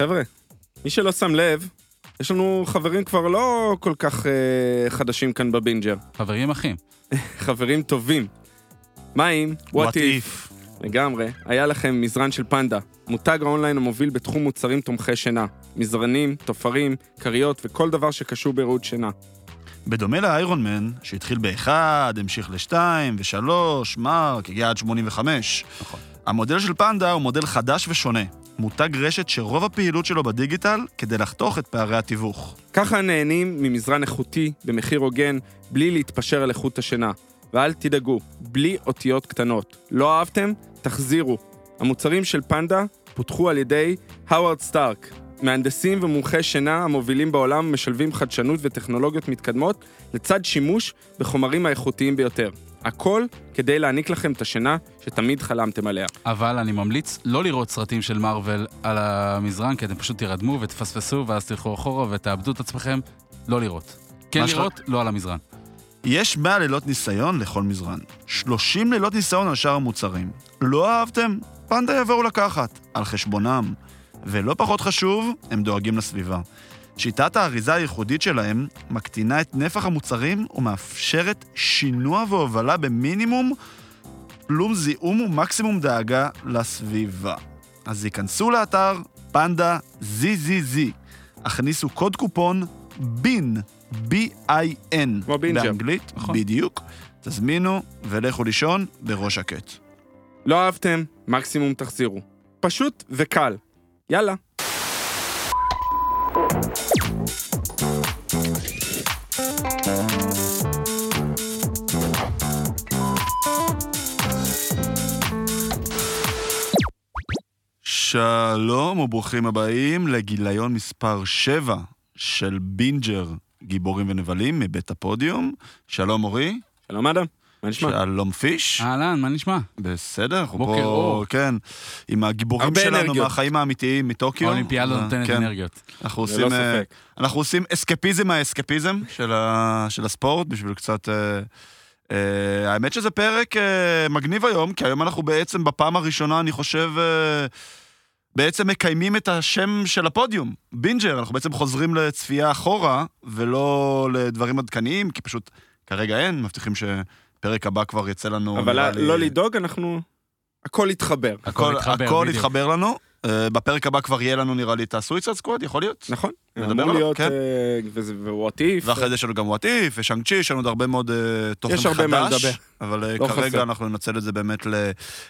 חבר'ה, מי שלא שם לב, יש לנו חברים כבר לא כל כך אה, חדשים כאן בבינג'ר. חברים אחים. חברים טובים. מה אם, what if, לגמרי, היה לכם מזרן של פנדה, מותג האונליין המוביל בתחום מוצרים תומכי שינה, מזרנים, טופרים, כריות וכל דבר שקשור בריאות שינה. בדומה לאיירון מן, שהתחיל ב-1, המשיך ל-2 ו-3, מרק, הגיע עד 85. נכון. המודל של פנדה הוא מודל חדש ושונה. מותג רשת שרוב הפעילות שלו בדיגיטל כדי לחתוך את פערי התיווך. ככה נהנים ממזרן איכותי, במחיר הוגן, בלי להתפשר על איכות השינה. ואל תדאגו, בלי אותיות קטנות. לא אהבתם? תחזירו. המוצרים של פנדה פותחו על ידי האוורד סטארק. מהנדסים ומומחי שינה המובילים בעולם משלבים חדשנות וטכנולוגיות מתקדמות לצד שימוש בחומרים האיכותיים ביותר. הכל כדי להעניק לכם את השינה שתמיד חלמתם עליה. אבל אני ממליץ לא לראות סרטים של מארוול על המזרן, כי אתם פשוט תירדמו ותפספסו, ואז תלכו אחורה ותאבדו את עצמכם. לא לראות. כן? לראות, לא על המזרן. יש 100 לילות ניסיון לכל מזרן. 30 לילות ניסיון על שאר המוצרים. לא אהבתם? פנדה יבואו לקחת, על חשבונם. ולא פחות חשוב, הם דואגים לסביבה. שיטת האריזה הייחודית שלהם מקטינה את נפח המוצרים ומאפשרת שינוע והובלה במינימום פלום זיהום ומקסימום דאגה לסביבה. אז ייכנסו לאתר פנדה ZZZ, הכניסו קוד קופון בין, B-I-N, כמו. באנגלית, נכון. בדיוק. תזמינו ולכו לישון בראש שקט. לא אהבתם? מקסימום תחזירו. פשוט וקל. יאללה. שלום וברוכים הבאים לגיליון מספר 7 של בינג'ר גיבורים ונבלים מבית הפודיום. שלום אורי, שלום אדם, מה נשמע? שלום פיש. אהלן, מה נשמע? בסדר, אנחנו בוקר פה, אור. כן, עם הגיבורים שלנו אנרגיות. מהחיים האמיתיים מטוקיו. האולימפיאדה אה, נותנת כן. אנרגיות. אנחנו עושים, אה, ספק. אנחנו עושים אסקפיזם מהאסקפיזם של, ה, של הספורט, בשביל קצת... אה, אה, האמת שזה פרק אה, מגניב היום, כי היום אנחנו בעצם בפעם הראשונה, אני חושב, אה, בעצם מקיימים את השם של הפודיום, בינג'ר. אנחנו בעצם חוזרים לצפייה אחורה, ולא לדברים עדכניים, כי פשוט כרגע אין, מבטיחים שפרק הבא כבר יצא לנו... אבל נראה לי- לא לדאוג, אנחנו... הכל יתחבר. הכל הכל, התחבר, הכל. יתחבר לנו. אה, בפרק הבא כבר יהיה לנו נראה לי את ה Suicide Squad, יכול להיות? נכון. נדבר אמור עליו, להיות... כן. What If. ואחרי זה יש לנו גם What If, ושאנג צ'י, יש לנו עוד הרבה מאוד אה, תוכן חדש. יש הרבה מה לדבר. אבל אה, לא כרגע חסר. אנחנו ננצל את זה באמת ל,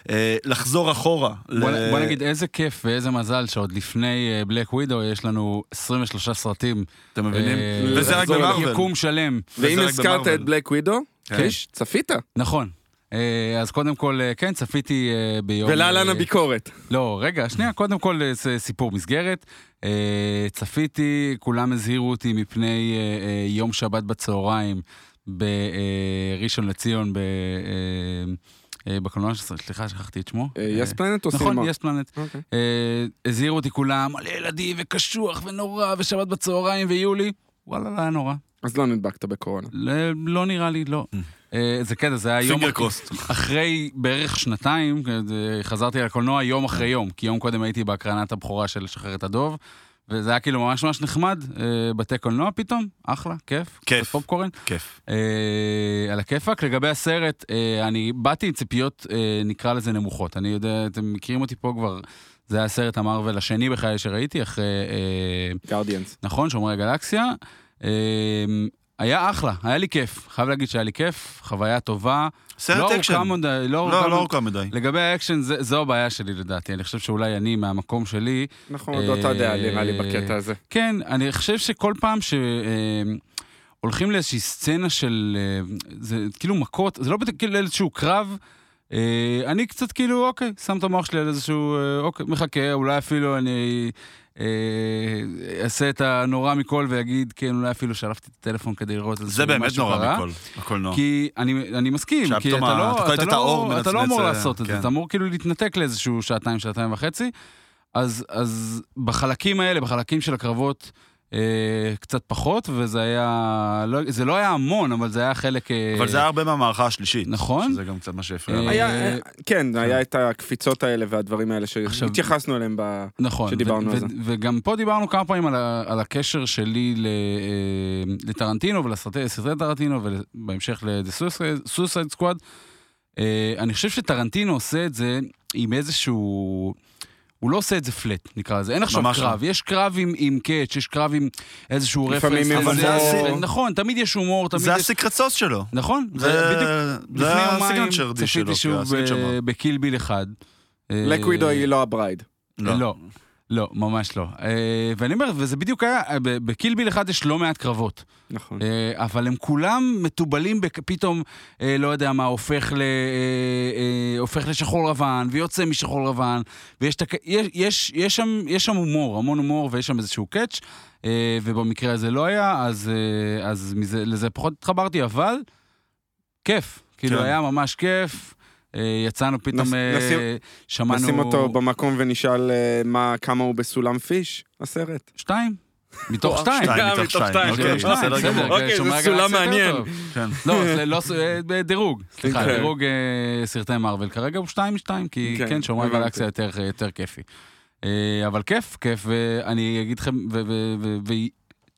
אה, לחזור אחורה. בוא ל- בוא נגיד איזה כיף ואיזה מזל שעוד לפני בלק ווידו יש לנו 23 סרטים. אתם מבינים? אה, וזה רק במרוויל. יקום שלם. ואם הזכרת. את בלק ווידו. קיש, צפית. נכון. אה, אז קודם כל, אה, כן, צפיתי אה, ביום... ולהלן הביקורת. לא, רגע, שנייה, קודם כל סיפור מסגרת. צפיתי, כולם הזהירו אותי מפני יום שבת בצהריים בראשון לציון, ב- בקולנוע, סליחה, שכחתי את שמו. יס פלנט או נכון, סינמה? יס פלנט. אוקיי. הזהירו אותי כולם, מלא ילדים וקשוח ונורא, ושבת בצהריים ויולי. וואלה, לא היה נורא. אז לא נדבקת בקורונה. ל- לא נראה לי, לא. אה, זה קטע, זה היה יום... פינגר קרוסט. אחרי בערך שנתיים, זה- חזרתי לקולנוע יום אחרי יום, כי יום קודם הייתי בהקרנת הבכורה של לשחרר את הדוב, וזה היה כאילו ממש ממש נחמד, אה, בתי קולנוע פתאום, אחלה, כיף. כיף. קצת פופקורן. כיף. אה, על הכיפאק. לגבי הסרט, אה, אני באתי עם ציפיות, אה, נקרא לזה נמוכות. אני יודע, אתם מכירים אותי פה כבר, זה היה הסרט המרוויל השני בחיי שראיתי, אחרי, אה, Guardians. נכון, שומרי הגלקסיה. אה, היה אחלה, היה לי כיף. חייב להגיד שהיה לי כיף, חוויה טובה. סרט לא אקשן. ארוכה מדי, לא ארוכה לא, לא מדי. ארוכה מדי. לגבי האקשן, זה- זו הבעיה שלי לדעתי. אני חושב שאולי אני, מהמקום שלי, נכון, עוד אותה דעה נראה לי אה, בקטע הזה. כן, אני חושב שכל פעם ש... אה, הולכים לאיזושהי סצנה של... אה, זה כאילו מכות, זה לא בדיוק כאילו איזשהו קרב. אה, אני קצת כאילו, אוקיי, שם את המוח שלי על איזשהו, אה, אוקיי, מחכה, אולי אפילו אני אה, אעשה את הנורא מכל ואגיד, כן, אולי אפילו שלפתי את הטלפון כדי לראות איזשהו זה באמת משהו נורא קרה. מכל, הקולנוע. כי אני, אני מסכים, כי אתה לא, אתה לא, אתה לא אמור אה, לעשות את זה, כן. אתה אמור כאילו להתנתק לאיזשהו שעתיים, שעתיים וחצי. אז, אז בחלקים האלה, בחלקים של הקרבות, אה, קצת פחות, וזה היה... לא, זה לא היה המון, אבל זה היה חלק... אה, אבל זה היה הרבה מהמערכה השלישית. נכון. שזה גם קצת מה שהפריע. אה. היה, כן, היה את הקפיצות האלה והדברים האלה שהתייחסנו אליהם ב... נכון, שדיברנו על זה. וגם פה דיברנו כמה פעמים על, הקשר שלי ל- אה, לטרנטינו ולסרטי סרטי טרנטינו ובהמשך ל-Suicide Squad. אה, אני חושב שטרנטינו עושה את זה עם איזשהו... הוא לא עושה את זה flat, נקרא לזה. אין עכשיו לא. קרב. יש קרב עם, עם catch, יש קרב עם איזשהו לפעמים reference. עם לזה. הומור. נכון, תמיד יש הומור, תמיד זה יש... ה secret sauce שלו. נכון, זה בדיוק. זה לפני יומיים ה signature dish שלו. צפיתי שוב ה signature ב- בר. בקיל ביל אחד. Black אה, היא לא ה Bride. לא. לא, ממש לא. אה, ואני אומר, וזה בדיוק היה, אה, בקיל ביל אחד יש לא מעט קרבות, נכון. אה, אבל הם כולם מתובלים פתאום, לא יודע מה, הופך, ל, הופך לשחור לבן, ויוצא משחור לבן, ויש את הק- יש, יש, יש, שם, יש שם הומור, המון הומור, ויש שם איזשהו קאץ', ובמקרה הזה לא היה, אז, אז מזה, לזה פחות התחברתי, אבל כיף. כאילו, כן. היה ממש כיף. אה, יצאנו פתאום, נס- אה, נשים- שמענו... נשים אותו במקום ונשאל אה, מה, כמה הוא בסולם פיש, הסרט. שתיים. מתוך שתיים. מתוך שתיים. אוקיי, כן. בסדר, גמור. אוקיי, זה סולם מעניין. טוב. כן. לא, זה לא, אה, בדירוג, סליחה, כן. דירוג סרטי מארוול. כרגע הוא שתיים משתיים, כי כן, כן, שומרי הבנתי. הגלקסיה יותר יותר כיפי. אבל כיף, כיף, ואני אגיד לכם, ו- ו- ו- ו-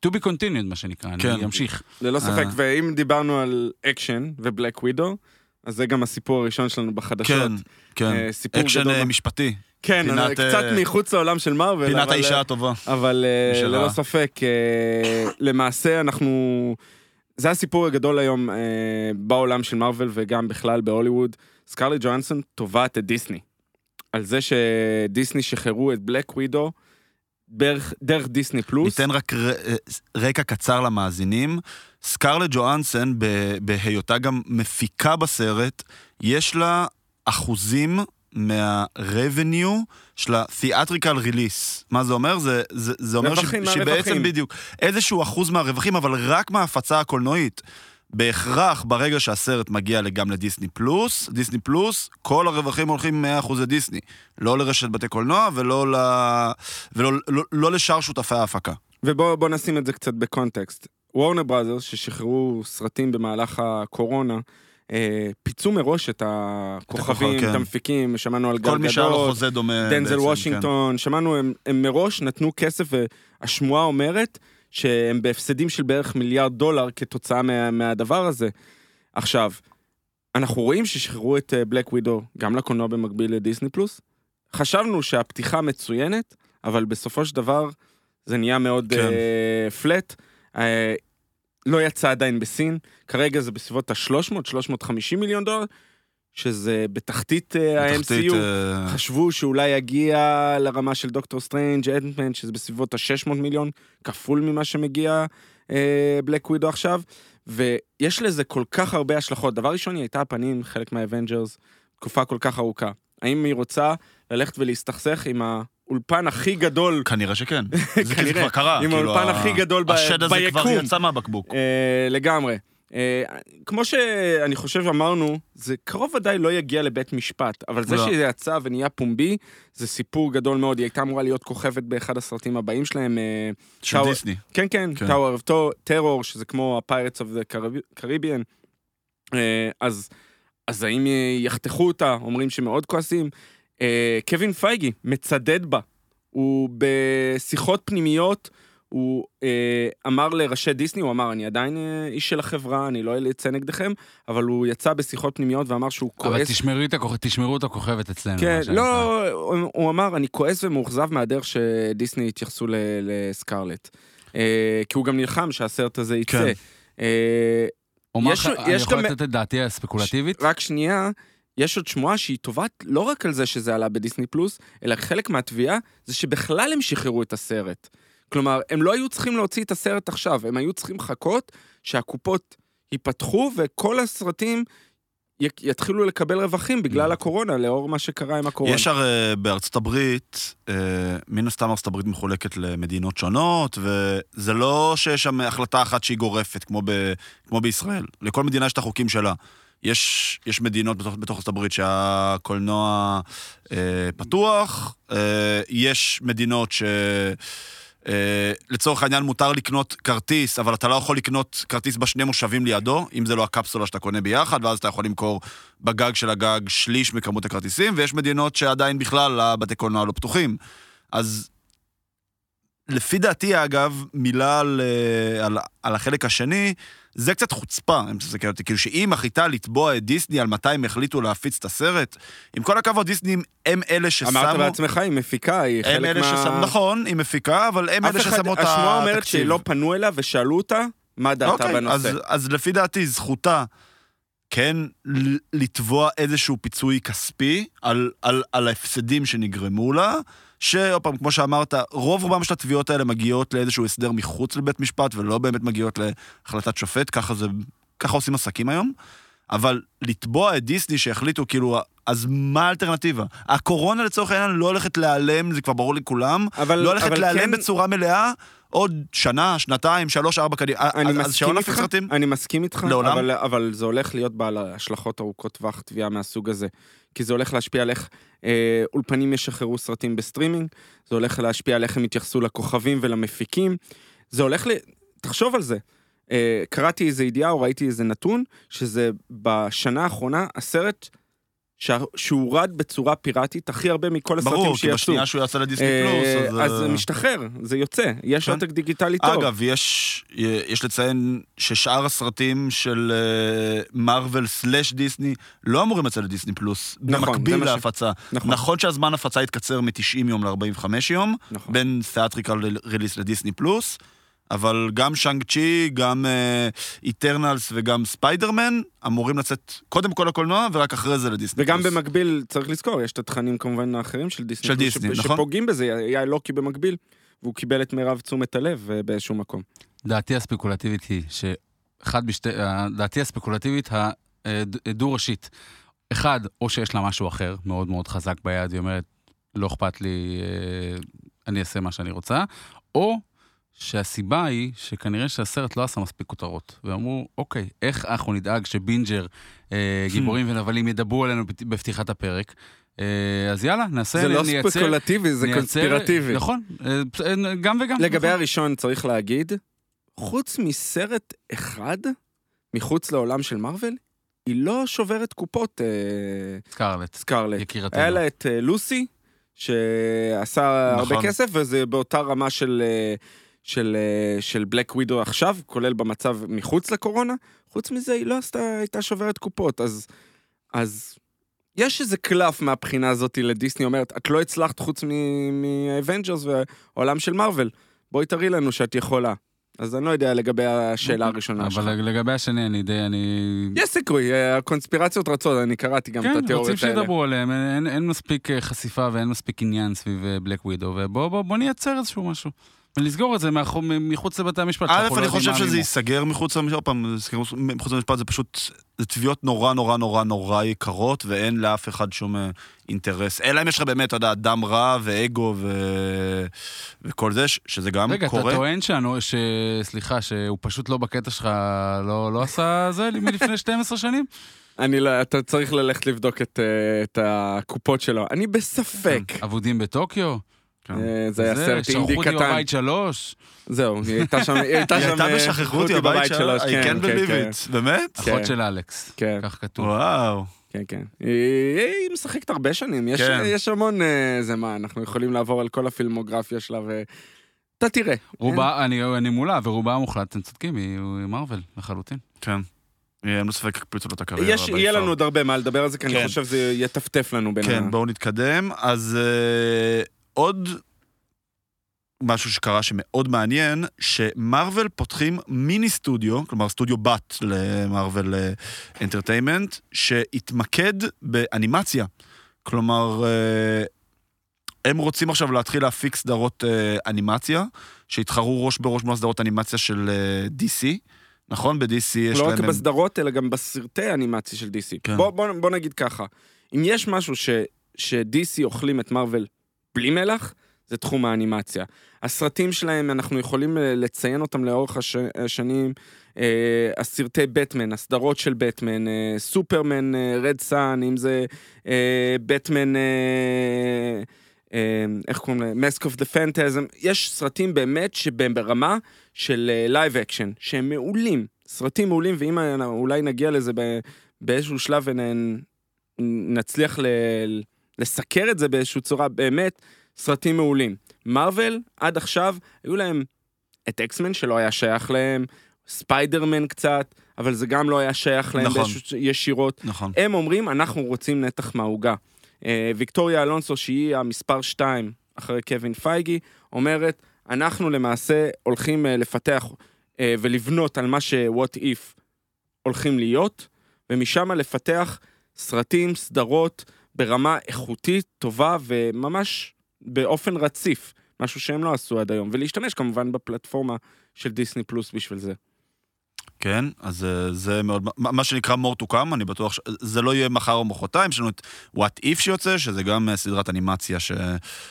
to be continued, מה שנקרא, כן. אני אמשיך. ללא ספק. ואם דיברנו על אקשן ו Black Widow, אז זה גם הסיפור הראשון שלנו בחדשות. כן, כן. אה, סיפור אקשן גדול. אה, משפטי. כן, פינת, אבל קצת אה, מחוץ לעולם של מארוול. פינת אבל, האישה אה, הטובה. אבל אה, משלה. ללא ספק, אה, למעשה אנחנו... זה הסיפור הגדול היום אה, בעולם של מארוול וגם בכלל בהוליווד. סקרלי ג'ואנסון תובעת את דיסני. על זה שדיסני שחררו את בלק ווידו דרך, דרך דיסני פלוס. ניתן רק ר- אה, רקע קצר למאזינים. סקרלט ג'ואנסון, ב- בהיותה גם מפיקה בסרט, יש לה אחוזים מה-revenue של ה-theatrical release. מה זה אומר? זה, זה, זה אומר רווחים ש-. שבעצם בדיוק, איזשהו אחוז מהרווחים, אבל רק מההפצה הקולנועית. בהכרח, ברגע שהסרט מגיע גם לדיסני פלוס, דיסני פלוס, כל הרווחים הולכים 100% לדיסני. לא לרשת בתי קולנוע ולא, ל... ולא לא, לא לשאר שותפי ההפקה. ובואו בוא נשים את זה קצת בקונטקסט. וורנר בראזרס, ששחררו סרטים במהלך הקורונה, אה, פיצו מראש את הכוכבים, הכוכב, את כן. המפיקים, שמענו על חוזה דומה. דנזל בעצם, וושינגטון, שמענו, הם, הם מראש נתנו כסף, והשמועה אומרת שהם בהפסדים של בערך מיליארד דולר כתוצאה מה, מהדבר הזה. עכשיו, אנחנו רואים ששחררו את בלק ווידו גם לקולנוע במקביל לדיסני פלוס. חשבנו שהפתיחה מצוינת, אבל בסופו של דבר זה נהיה מאוד כן. אה, פלט. אה, לא יצא עדיין בסין, כרגע זה בסביבות ה-300-350 מיליון דולר, שזה בתחתית אה. בתחתית, ה-MCU. אה, חשבו שאולי יגיע לרמה של Doctor Strange, Ant-Man, שזה בסביבות ה-600 מיליון, כפול ממה שמגיע Black Widow עכשיו, ויש לזה כל כך הרבה השלכות. דבר ראשון, היא הייתה הפנים, חלק מה Avengers, תקופה כל כך ארוכה. האם היא רוצה ללכת ולהסתכסך עם האולפן הכי גדול, כנראה שכן. זה זה כנראה, כבר קרה. עם כאילו, האולפן ה- הכי גדול ב- השד הזה כבר ביקום. יצא מהבקבוק. אה, לגמרי. אה, כמו שאני חושב אמרנו, זה קרוב ודאי לא יגיע לבית משפט, אבל זה לא. שזה יצא ונהיה פומבי, זה סיפור גדול מאוד, היא הייתה אמורה להיות כוכבת באחד הסרטים הבאים שלהם. אה, של טאו- דיסני. כן, כן, כן. Tower of Terror, שזה כמו ה-Pirates of the Caribbean. אה, אז, אז האם יחתכו אותה? אומרים שמאוד כועסים. אה, קווין פייגי מצדד בה. הוא בשיחות פנימיות, הוא אה, אמר לראשי דיסני, הוא אמר, אני עדיין אה, איש של החברה, אני לא אצא נגדכם, אבל הוא יצא בשיחות פנימיות ואמר שהוא אבל כועס. תשמרו את הכוכ- תשמרו את הכוכבת אצלנו. כן. לא, הוא- הוא אמר, אני כועס ומאוכזב מהדרך שדיסני התייחסו ל- לסקרלט. אה, כי הוא גם נלחם שהסרט הזה יצא. כן. אה, אומר יש- לך, אני יכול לתת את דעתי הספקולטיבית? רק שנייה, יש עוד שמועה שהיא תובעת לא רק על זה שזה עלה בדיסני פלוס, אלא חלק מהתביעה זה שבכלל הם שחררו את הסרט. כלומר, הם לא היו צריכים להוציא את הסרט עכשיו, הם היו צריכים לחכות שהקופות ייפתחו וכל הסרטים יתחילו לקבל רווחים בגלל הקורונה, לאור מה שקרה עם הקורונה. יש הרי בארצות הברית, אה, מן הסתם ארצות הברית מחולקת למדינות שונות, וזה לא שיש שם החלטה אחת שהיא גורפת, כמו, ב, כמו בישראל. לכל מדינה יש את החוקים שלה. יש, יש מדינות בתוך, בתוך ארצות הברית שהקולנוע אה, פתוח, אה, יש מדינות ש... אה, לצורך העניין מותר לקנות כרטיס, אבל אתה לא יכול לקנות כרטיס בשני מושבים לידו, אם זה לא הקפסולה שאתה קונה ביחד, ואז אתה יכול למכור בגג של הגג שליש מכמות הכרטיסים, ויש מדינות שעדיין בכלל הבתי קולנוע לא פתוחים. אז לפי דעתי, אגב, מילה על, אה, על, על החלק השני, זה קצת חוצפה, אם תסתכל אותי. כאילו שהיא מחליטה לתבוע את דיסני על מתי הם החליטו להפיץ את הסרט, עם כל הכבוד, דיסני הם אלה ששמו... אמרת בעצמך, היא מפיקה, היא הם חלק אלה מה... ששמו, נכון, היא מפיקה, אבל הם אלה ששמו את התקציב. השמועה אומרת שלא פנו אליה ושאלו אותה מה דעתה אוקיי, בנושא. אז, אז לפי דעתי, זכותה כן לתבוע איזשהו פיצוי כספי על, על, על ההפסדים שנגרמו לה, שעוד פעם, כמו שאמרת, רוב רובם של התביעות האלה מגיעות לאיזשהו הסדר מחוץ לבית משפט, ולא באמת מגיעות להחלטת שופט, ככה זה, ככה עושים עסקים היום. אבל לתבוע את דיסני שהחליטו, כאילו, אז מה האלטרנטיבה? הקורונה לצורך העניין לא הולכת להיעלם, זה כבר ברור לכולם, אבל, לא הולכת להיעלם כן, בצורה מלאה עוד שנה, שנתיים, שלוש, ארבע קדימה. אני מסכים איתך, סרטים? אני מסכים איתך, לעולם? אבל, אבל זה הולך להיות בעל השלכות ארוכות טווח תביעה מהסוג הזה. כי זה הולך להשפיע על איך אה, אולפנים ישחררו סרטים בסטרימינג, זה הולך להשפיע על איך הם יתייחסו לכוכבים ולמפיקים, זה הולך ל... תחשוב על זה. אה, קראתי איזה ידיעה או ראיתי איזה נתון, שזה בשנה האחרונה הסרט שהורד בצורה פיראטית הכי הרבה מכל הסרטים ברור, כי שיצאו. בשנייה שהוא יצא לדיסני אה, פלוס, אז... אז זה אה, משתחרר, זה יוצא, יש כן. עותק דיגיטלי טוב. אגב, יש, יש לציין ששאר הסרטים של מארוול סלאש דיסני לא אמורים לצאת לדיסני פלוס, נכון, במקביל להפצה. נכון, נכון שהזמן הפצה התקצר מ-90 יום ל-45 יום, נכון. בין תיאטריקל release לדיסני פלוס, אבל גם Shang-Chi, גם Eternals וגם ספיידרמן אמורים לצאת קודם כל לקולנוע ורק אחרי זה לדיסני וגם פלוס. במקביל, צריך לזכור, יש את התכנים כמובן האחרים של דיסני. של דיסני, ש- נכון. שפוגעים בזה, היה לוקי במקביל, והוא קיבל את מירב תשומת הלב אה, באיזשהו מקום. דעתי הספקולטיבית היא שאחד בשתי... אה, דעתי הספקולטיבית הדו-ראשית. אחד, או שיש לה משהו אחר מאוד מאוד חזק ביד, היא אומרת, לא אכפת לי, אה, אני אעשה מה שאני רוצה, או שהסיבה היא שכנראה שהסרט לא עשה מספיק כותרות. ואמרו, אוקיי, איך אנחנו נדאג שבינג'ר, אה, גיבורים ונבלים ידברו עלינו בפת- בפתיחת הפרק? אה, אז יאללה, נעשה, זה לא נייצר- ספקולטיבי, זה נייצר- קונספירטיבי. נכון, אה, אה, גם וגם. לגבי נכון. הראשון, צריך להגיד, חוץ מסרט אחד, מחוץ לעולם של מארוול, היא לא שוברת קופות, סקארלט, סקארלט. יקירתנו. היה לה את לוסי, שעשה הרבה נכון. כסף, וזה באותה רמה של, של, אה, של Black Widow עכשיו, כולל במצב מחוץ לקורונה. חוץ מזה, היא לא עשתה, הייתה שוברת קופות, אז, אז יש איזה קלף מהבחינה הזאת לדיסני, אומרת, את לא הצלחת חוץ מ Avengers והעולם של מארוול, בואי תראי לנו שאת יכולה. אז אני לא יודע לגבי השאלה הראשונה שלך. אבל לגבי השני, אני די, אני... יש סיכוי, אה, הקונספירציות רצות, אני קראתי גם את כן, רוצים התיאוריות האלה. שידברו עליהם, אין, אין, אין מספיק אה, חשיפה ואין מספיק עניין סביב בלק ווידו, ובוא בוא, בוא נייצר איזשהו משהו. ולסגור את זה מחוץ לבתי המשפט. א', לא אני חושב שזה. ייסגר מחוץ למשפט, עוד פעם, מחוץ למשפט זה פשוט, זה תביעות נורא נורא נורא נורא יקרות, ואין לאף אחד שום אה, אינטרס. אלא אם יש לך באמת, אתה יודע, דם רע ואגו ו... וכל זה, שזה גם רגע, אתה קורה. טוען שאנו, ש... סליחה, שהוא פשוט לא בקטע שלך, לא, לא עשה זה מלפני 12 שנים? אני לא, אתה צריך ללכת לבדוק את, אה, את הקופות שלו. אני בספק. אבודים בטוקיו? כן. אה, זה היה זה, סרט שלחו אינדי אותי קטן. בבית שלוש. זהו, היא הייתה שם, היא הייתה היא שם... הייתה אה, בשכחו אותי בבית שלה, I כן, כן, believe כן. it, באמת? כן. אחות של אלכס. כן, כך כתוב. וואו. כן, כן. היא היא משחקת הרבה שנים, יש המון... אה, זה מה, אנחנו יכולים לעבור על כל הפילמוגרפיה שלה ו... אתה תראה. רובה, אני, מולה, ורובה המוחלט, אתם צודקים, היא היא מארוול, לחלוטין. כן. אין לי ספק הקפיצו לו את הקריירה. יש, יהיה. לנו עוד הרבה מה לדבר על זה, כי אני כן. חושב שזה יטפטף לנו בין ה... כן, בואו נתקדם. אז עוד משהו שקרה שמאוד מעניין, שמרוויל פותחים מיני סטודיו, כלומר סטודיו בת למרוויל Entertainment, שהתמקד באנימציה. כלומר, אה, הם רוצים עכשיו להתחיל להפיק סדרות אה, אנימציה, שיתחרו ראש בראש מול הסדרות אנימציה של DC. נכון? ב-DC יש לא להם... רק בסדרות, אלא גם בסרטי האנימציה של DC. כן. בוא, בוא, בוא נגיד ככה, אם יש משהו ש, ש-DC אוכלים את מארוול בלי מלח, זה תחום האנימציה. הסרטים שלהם, אנחנו יכולים אה, לציין אותם לאורך הש, השנים, אה, הסרטי בטמן, הסדרות של בטמן, אה, סופרמן, רד סאן, אם זה אה, בטמן... אה, אה, איך קוראים להם? Mask of the Phantasm, יש סרטים באמת שהם ברמה של live action, שהם מעולים, סרטים מעולים, ואם אולי נגיע לזה באיזשהו שלב ונצליח ל... לסקר את זה באיזושהי צורה, באמת, סרטים מעולים. מארוול, עד עכשיו, היו להם את X-Men שלא היה שייך להם, ספיידרמן קצת, אבל זה גם לא היה שייך להם נכון. באיזשהו- ישירות. נכון. הם אומרים, אנחנו רוצים נתח מהעוגה. אה, ויקטוריה אלונסו, שהיא המספר 2 אחרי קווין פייגי, אומרת, אנחנו למעשה הולכים אה, לפתח אה, ולבנות על מה ש-what if הולכים להיות, ומשם לפתח סרטים, סדרות, ברמה איכותית, טובה, וממש באופן רציף, משהו שהם לא עשו עד היום, ולהשתמש כמובן בפלטפורמה של דיסני פלוס בשביל זה. כן, אז אה, זה מאוד, מה שנקרא more to come, אני בטוח שזה לא יהיה מחר או מחרתיים, יש לנו את What If שיוצא, שזה גם אה, סדרת אנימציה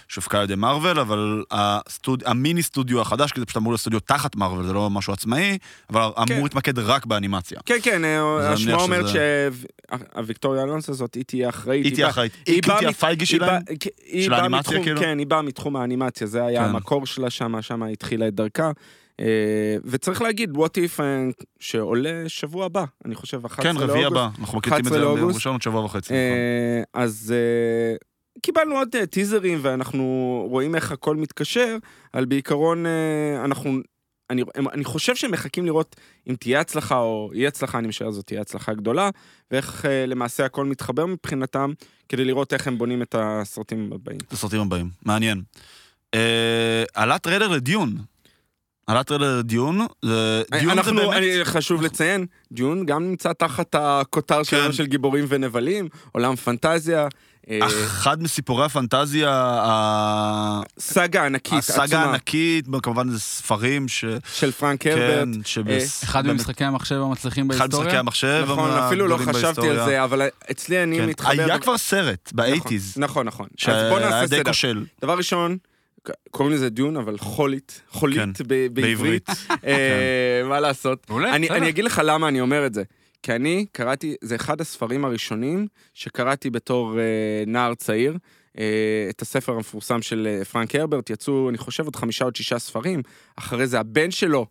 שהופקה על ידי מארוול, אבל הסטוד, המיני סטודיו החדש, כי זה פשוט אמור להיות סטודיו תחת מארוול, זה לא משהו עצמאי, אבל כן. אמור להתמקד רק באנימציה. כן, כן, אה, השמועה אומרת שהוויקטוריה אלונסו הזאת, היא תהיה אחראית. היא תהיה אחראית, היא באה תהיה הפייגי שלהם? של האנימציה, כאילו? כן, היא באה מתחום האנימציה, זה היה כן. המקור שלה שם, שם התחילה את דרכה. אה, וצריך להגיד, what if, אה, שעולה שבוע הבא, אני חושב, 11 כן, לאוגוסט. רביעי הבא, אנחנו מקליטים את 11 זה. ראשון עוד שבוע וחצי. נכון. אה, אז אה, קיבלנו עוד טיזרים ואנחנו רואים איך הכל מתקשר, אבל בעיקרון אנחנו, אני, אני חושב שהם מחכים לראות אם תהיה הצלחה או יהיה הצלחה, אני משער זאת תהיה הצלחה גדולה, ואיך אה, למעשה הכל מתחבר מבחינתם, כדי לראות איך הם בונים את הסרטים הבאים. את הסרטים הבאים, מעניין. אה, עלה טריילר ל Dune. עלה טריילר ל Dune, זה- Dune זה אנחנו, באמת... אני, חשוב לציין, Dune גם נמצא תחת הכותר שלנו כן. של גיבורים ונבלים, עולם פנטזיה. אה, אחד מסיפורי הפנטזיה, סאגה ענקית, הסאגה הענקית, כמובן זה ספרים ש... של פרנק הרברט. כן, שבס... אחד באמת, ממשחקי המחשב המצליחים אחד בהיסטוריה. משחקי המחשב נכון, אפילו לא חשבתי על. זה, אבל אצלי אני כן. מתחבר... היה כבר סרט, נכון, באייטיז, נכון, נכון. אז בוא נעשה סדר. דבר ראשון, קוראים לזה דיון, אבל חולית, חולית כן, ב- בעברית. אה, מה לעשות? מעולה, אני. אני אגיד לך למה אני אומר את זה. כי אני קראתי, זה אחד הספרים הראשונים שקראתי בתור אה, נער צעיר. אה, את הספר המפורסם של אה, פרנק הרברט, יצאו, אני חושב, עוד חמישה עוד שישה ספרים. אחרי זה הבן שלו,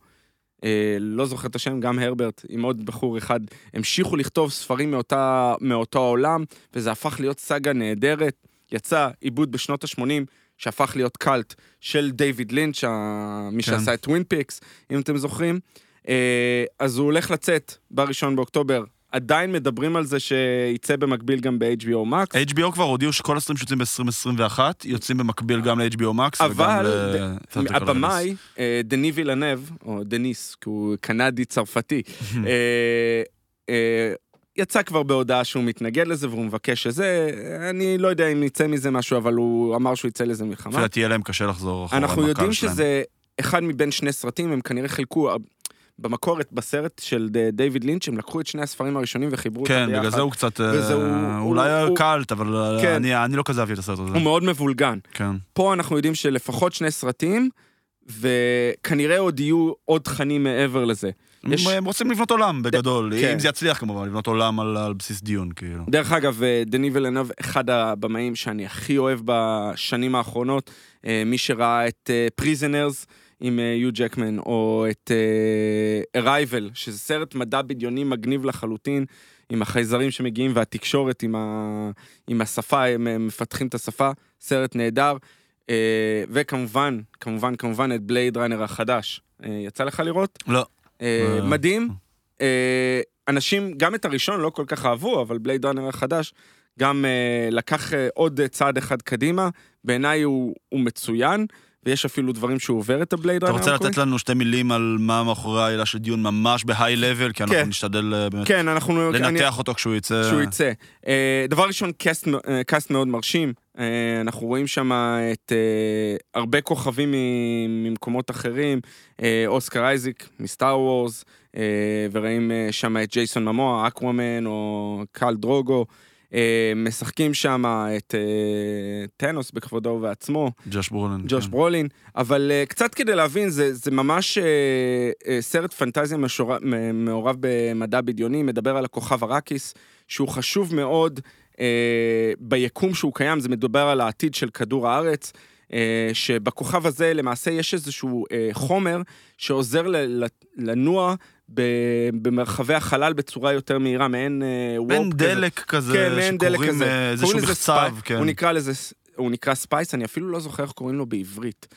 אה, לא זוכר את השם, גם הרברט, עם עוד בחור אחד, המשיכו לכתוב ספרים מאותה, מאותו העולם, וזה הפך להיות סאגה נהדרת. יצא עיבוד בשנות ה-80, שהפך להיות קאלט של דיוויד לינץ', מי כן. שעשה את Twin Peaks, אם אתם זוכרים. אה, אז הוא הולך לצאת בראשון באוקטובר. עדיין מדברים על זה שייצא במקביל גם ב-HBO Max. HBO כבר הודיעו שכל הסרטים שיוצאים ב-2021 יוצאים במקביל גם ל-HBO Max וגם אבל ל... Theatrical הבמאי, אה, דני וילנב, או דניס, כי הוא קנדי-צרפתי, אה, יצא כבר בהודעה שהוא מתנגד לזה והוא מבקש שזה, אני לא יודע אם יצא מזה משהו, אבל הוא אמר שהוא יצא לזה מלחמה. לפי דעתי יהיה להם קשה לחזור אחורה אנחנו יודעים שלהם. שזה אחד מבין שני סרטים, הם כנראה חילקו, במקור את- בסרט של דיוויד לינץ', הם לקחו את שני הספרים הראשונים וחיברו אותם כן, ביחד. בגלל זה הוא קצת... וזה הוא- אה, אולי היה הוא- קאלט, אבל אה, כן. אני- אני לא כזה אהבתי את הסרט הזה. הוא מאוד מבולגן. כן. פה אנחנו יודעים שלפחות שני סרטים, וכנראה עוד יהיו עוד תכנים מעבר לזה. יש- הם רוצים לבנות עולם בגדול, כן. אם זה יצליח כמובן, לבנות עולם על על בסיס דיון, כאילו. דרך אגב, אה, דני ולנב, אחד הבמאים שאני הכי אוהב בשנים האחרונות, אה, מי שראה את פריזנרס עם אה, יו ג'קמן, או את ארייבל, שזה סרט מדע בדיוני מגניב לחלוטין, עם החייזרים שמגיעים והתקשורת עם, ה... עם השפה, הם מפתחים את השפה, סרט נהדר. וכמובן, כמובן, כמובן את בלייד ראנר החדש. יצא לך לראות? לא. אה, אה. מדהים. אה, אנשים, גם את הראשון לא כל כך אהבו, אבל בלייד ראנר החדש גם לקח עוד צעד אחד קדימה. בעיניי הוא, הוא מצוין, ויש אפילו דברים שהוא עובר את ה Blade אתה Runner רוצה לתת לנו שתי מילים על מה מאחורי העלילה של Dune ממש ב high level, כי אנחנו כן. נשתדל באמת כן, אנחנו... אני- לנתח אותו כשהוא יצא. דבר ראשון, cast, cast מאוד מרשים. אה, אנחנו רואים שם את אה, הרבה כוכבים ממקומות אחרים, אה, אוסקר אייזיק מ Star Wars, ורואים אה, שם את ג'ייסון ממוע, אקוואמן או קל דרוגו. משחקים שם את טאנוס בכבודו ובעצמו. ג'וש ברולין. ג'וש כן. ברולין, אבל קצת כדי להבין, זה, זה ממש סרט פנטזיה משור... מעורב במדע בדיוני, מדבר על הכוכב אראקיס, שהוא חשוב מאוד ביקום שהוא קיים, זה מדובר על העתיד של כדור הארץ, אה, שבכוכב הזה למעשה יש איזשהו אה, חומר שעוזר ל- ל- לנוע במרחבי החלל בצורה יותר מהירה, מעין אה, warp כזה. דלק כזה, כן, מעין דלק כזה. אה, איזשהו מחצב, spi- כן. הוא נקרא לזה, הוא נקרא spice, אני אפילו לא זוכר איך קוראים לו בעברית.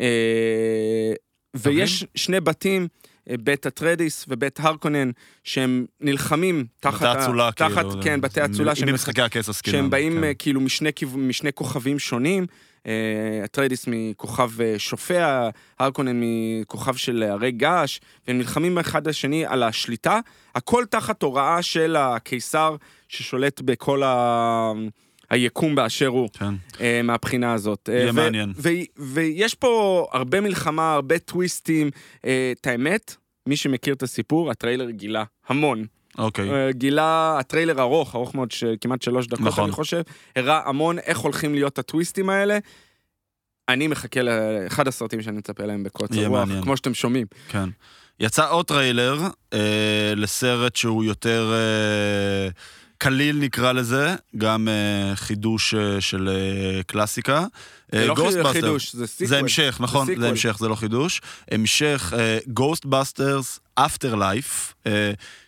אה, ויש שני בתים, אה, בית אטרדיס ובית הרקונן, שהם נלחמים תחת... בתי אצולה, תחת, כאילו. כן, בתי אצולה אם שהם במשחקי הכס עסקינן. שהם באים כן. אה, כאילו משני, משני כוכבים שונים. אה, אטרדיס מכוכב אה, שופע, הרקונן מכוכב של הרי געש, והם נלחמים אחד לשני על השליטה, הכל תחת הוראה של הקיסר ששולט בכל ה... היקום באשר הוא, כן. אה, מהבחינה הזאת. אה, יהיה ו- מעניין. ו- ויש פה הרבה מלחמה, הרבה טוויסטים. אה, את האמת, מי שמכיר את הסיפור, הטריילר גילה המון. אוקיי. אה, גילה, הטריילר ארוך, ארוך מאוד, ש- כמעט שלוש דקות, נכון. אני חושב, הראה המון איך הולכים להיות הטוויסטים האלה. אני מחכה לאחד הסרטים שאני מצפה להם בקוצר רוח, מעניין. כמו שאתם שומעים. כן. יצא עוד טריילר אה, לסרט שהוא יותר אה, קליל נקרא לזה, גם אה, חידוש אה, של אה, קלאסיקה. זה לא Ghostbusters. חידוש, זה sequel. זה המשך, נכון. זה המשך, זה לא חידוש. המשך Ghostbusters Afterlife,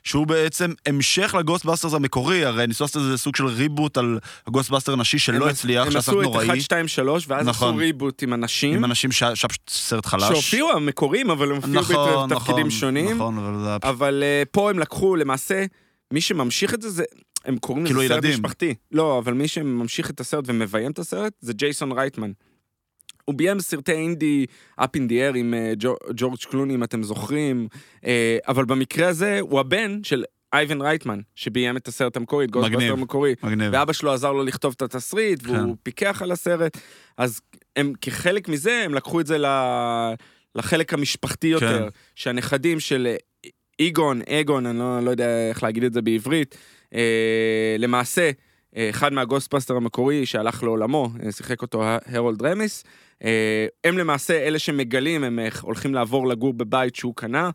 שהוא בעצם המשך ל Ghostbusters המקורי, הרי ניסו לעשות איזה סוג של reboot על ה Ghostbuster נשי שלא הם- הצליח, הם שעשה עשו את נוראי, 1, 2, 3, ואז נכון. עשו reboot עם אנשים, עם אנשים שהיה פשוט סרט חלש. שהופיעו המקוריים, אבל הם הופיעו נכון, בתפקידים נכון, שונים. נכון, אבל זה. אבל פה הם לקחו, למעשה, מי שממשיך את זה, זה... הם קוראים לזה כאילו סרט ילדים. משפחתי. לא, אבל מי שממשיך את הסרט ומביים את הסרט, זה ג'ייסון רייטמן. הוא ביים סרטי אינדי up in the air עם אה, ג'ו- ג'ורג' קלוני, אם אתם זוכרים, אה, אבל במקרה הזה הוא הבן של אייבן רייטמן, שביים את הסרט המקורי, את Ghostbuster מגניב. המקורי. מגניב. ואבא שלו עזר לו לכתוב את התסריט, והוא כן. פיקח על הסרט, אז הם, כחלק מזה, הם לקחו את זה ל- לחלק המשפחתי יותר, כן. שהנכדים של אה, איגון, אגון, אני לא, לא יודע איך להגיד את זה בעברית, למעשה, אה, אחד מה Ghostbuster המקורי שהלך לעולמו, אה, שיחק אותו הרולד רמיס, אה, הם למעשה אלה שמגלים, הם אה, הולכים לעבור לגור בבית שהוא קנה.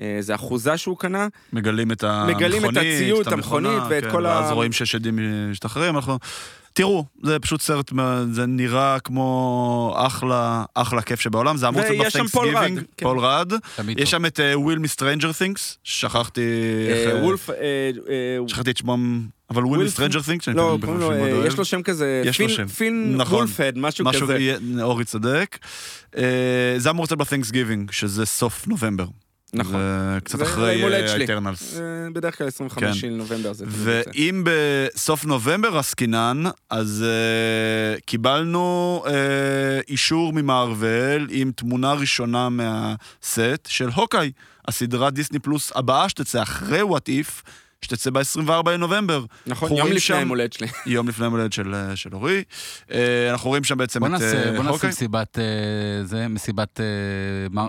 אה, זה אחוזה שהוא קנה, מגלים את המכונית, מגלים את הציוד, את המכונה, המכונית ואת כן, כל ה- ואז רואים שיש שדים משתחררים, אנחנו... תראו, זה פשוט סרט, זה נראה כמו אחלה, אחלה כיף שבעולם, זה אמור לצאת ויש שם פול רד, כן. יש. שם את וויל מ Stranger Things, שכחתי איך... אה, אה, וולף, אה, אה, שכחתי את שמם, אבל וויל מ Stranger Things, שאני לא, קוראים לו. יש לו שם כזה, יש לו פין- שם. פין נכון. וולפהארד, משהו כזה. אורי צודק. זה אמור לצאת ב Thanksgiving, שזה סוף נובמבר. נכון. זה קצת זה אחרי שלי. ה Eternals. אה, בדרך כלל 25 כן. של נובמבר זה. ואם בסוף נובמבר עסקינן, אז אה, קיבלנו אה, אישור ממארוול עם תמונה ראשונה מהסט של Hawkeye, הסדרת דיסני פלוס הבאה שתצא אחרי What If, שתצא ב-24 לנובמבר. נכון, אנחנו יום לפני שם- הולדת שלי. יום לפני ההולדת של, אה, של אורי. אה, אנחנו רואים שם בעצם בוא את נעשה, אה, בוא נעשה. מסיבת, אה, זה, מסיבת, אה,